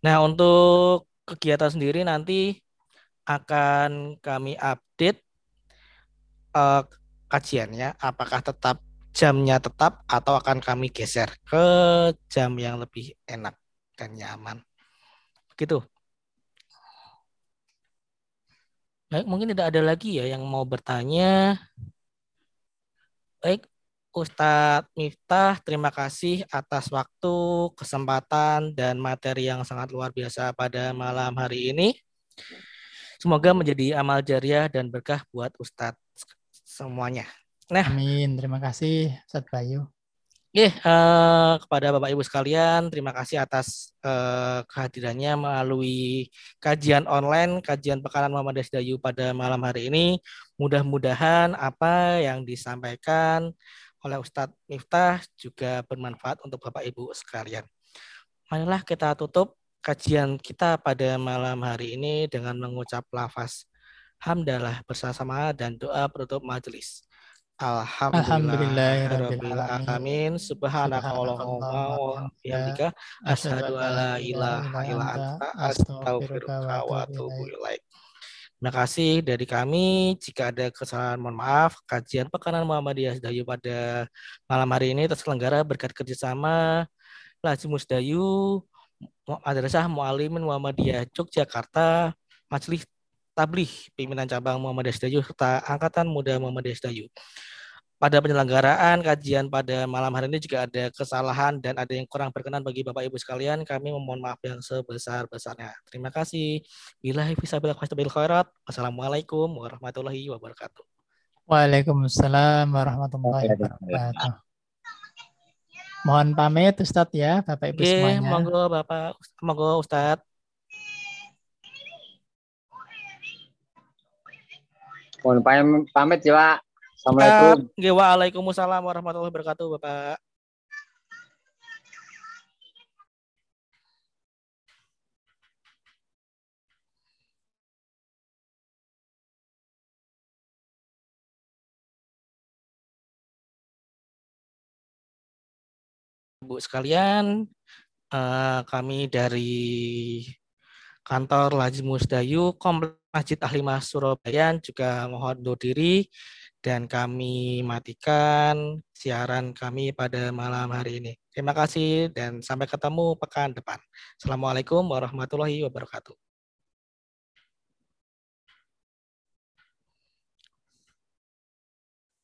Nah, untuk kegiatan sendiri nanti akan kami update uh, kajiannya apakah tetap jamnya tetap atau akan kami geser ke jam yang lebih enak dan nyaman. Begitu. Baik, mungkin tidak ada lagi ya yang mau bertanya. Baik, Ustadz Miftah, terima kasih atas waktu, kesempatan, dan materi yang sangat luar biasa pada malam hari ini. Semoga menjadi amal jariah dan berkah buat Ustadz semuanya. Nah, amin. Terima kasih Ustaz Bayu. Oke, eh, kepada Bapak Ibu sekalian, terima kasih atas eh, kehadirannya melalui kajian online, kajian Pekanan Muhammad Dayu pada malam hari ini. Mudah-mudahan apa yang disampaikan oleh Ustadz Miftah juga bermanfaat untuk Bapak Ibu sekalian. Marilah kita tutup kajian kita pada malam hari ini dengan mengucap lafaz hamdalah bersama dan doa penutup majelis. Alhamdulillah alamin subhanakallahumma wa bihamdika asyhadu alla ilaha illa anta astaghfiruka wa atubu ilaik. Terima kasih dari kami. Jika ada kesalahan, mohon maaf. Kajian Pekanan Muhammadiyah Dayu pada malam hari ini terselenggara berkat kerjasama Lajimus Dayu, Madrasah Mualimin Muhammadiyah Yogyakarta, Majelis Tabligh Pimpinan Cabang Muhammadiyah Sedayu serta Angkatan Muda Muhammadiyah Sedayu. Pada penyelenggaraan kajian pada malam hari ini juga ada kesalahan dan ada yang kurang berkenan bagi Bapak Ibu sekalian. Kami memohon maaf yang sebesar-besarnya. Terima kasih. Bila khairat. Wassalamualaikum warahmatullahi wabarakatuh. Waalaikumsalam warahmatullahi wabarakatuh. Mohon pamit Ustadz ya, Bapak Ibu Oke, semuanya. Monggo Bapak, monggo Ustadz. Mohon pamit ya, Pak. Assalamualaikum. Ya, Waalaikumsalam warahmatullahi wabarakatuh, Bapak. Bu sekalian, uh, kami dari kantor Laji Musdayu Komplek Masjid Ahlimah Surabaya juga mohon undur diri dan kami matikan siaran kami pada malam hari ini. Terima kasih dan sampai ketemu pekan depan. Assalamualaikum warahmatullahi wabarakatuh.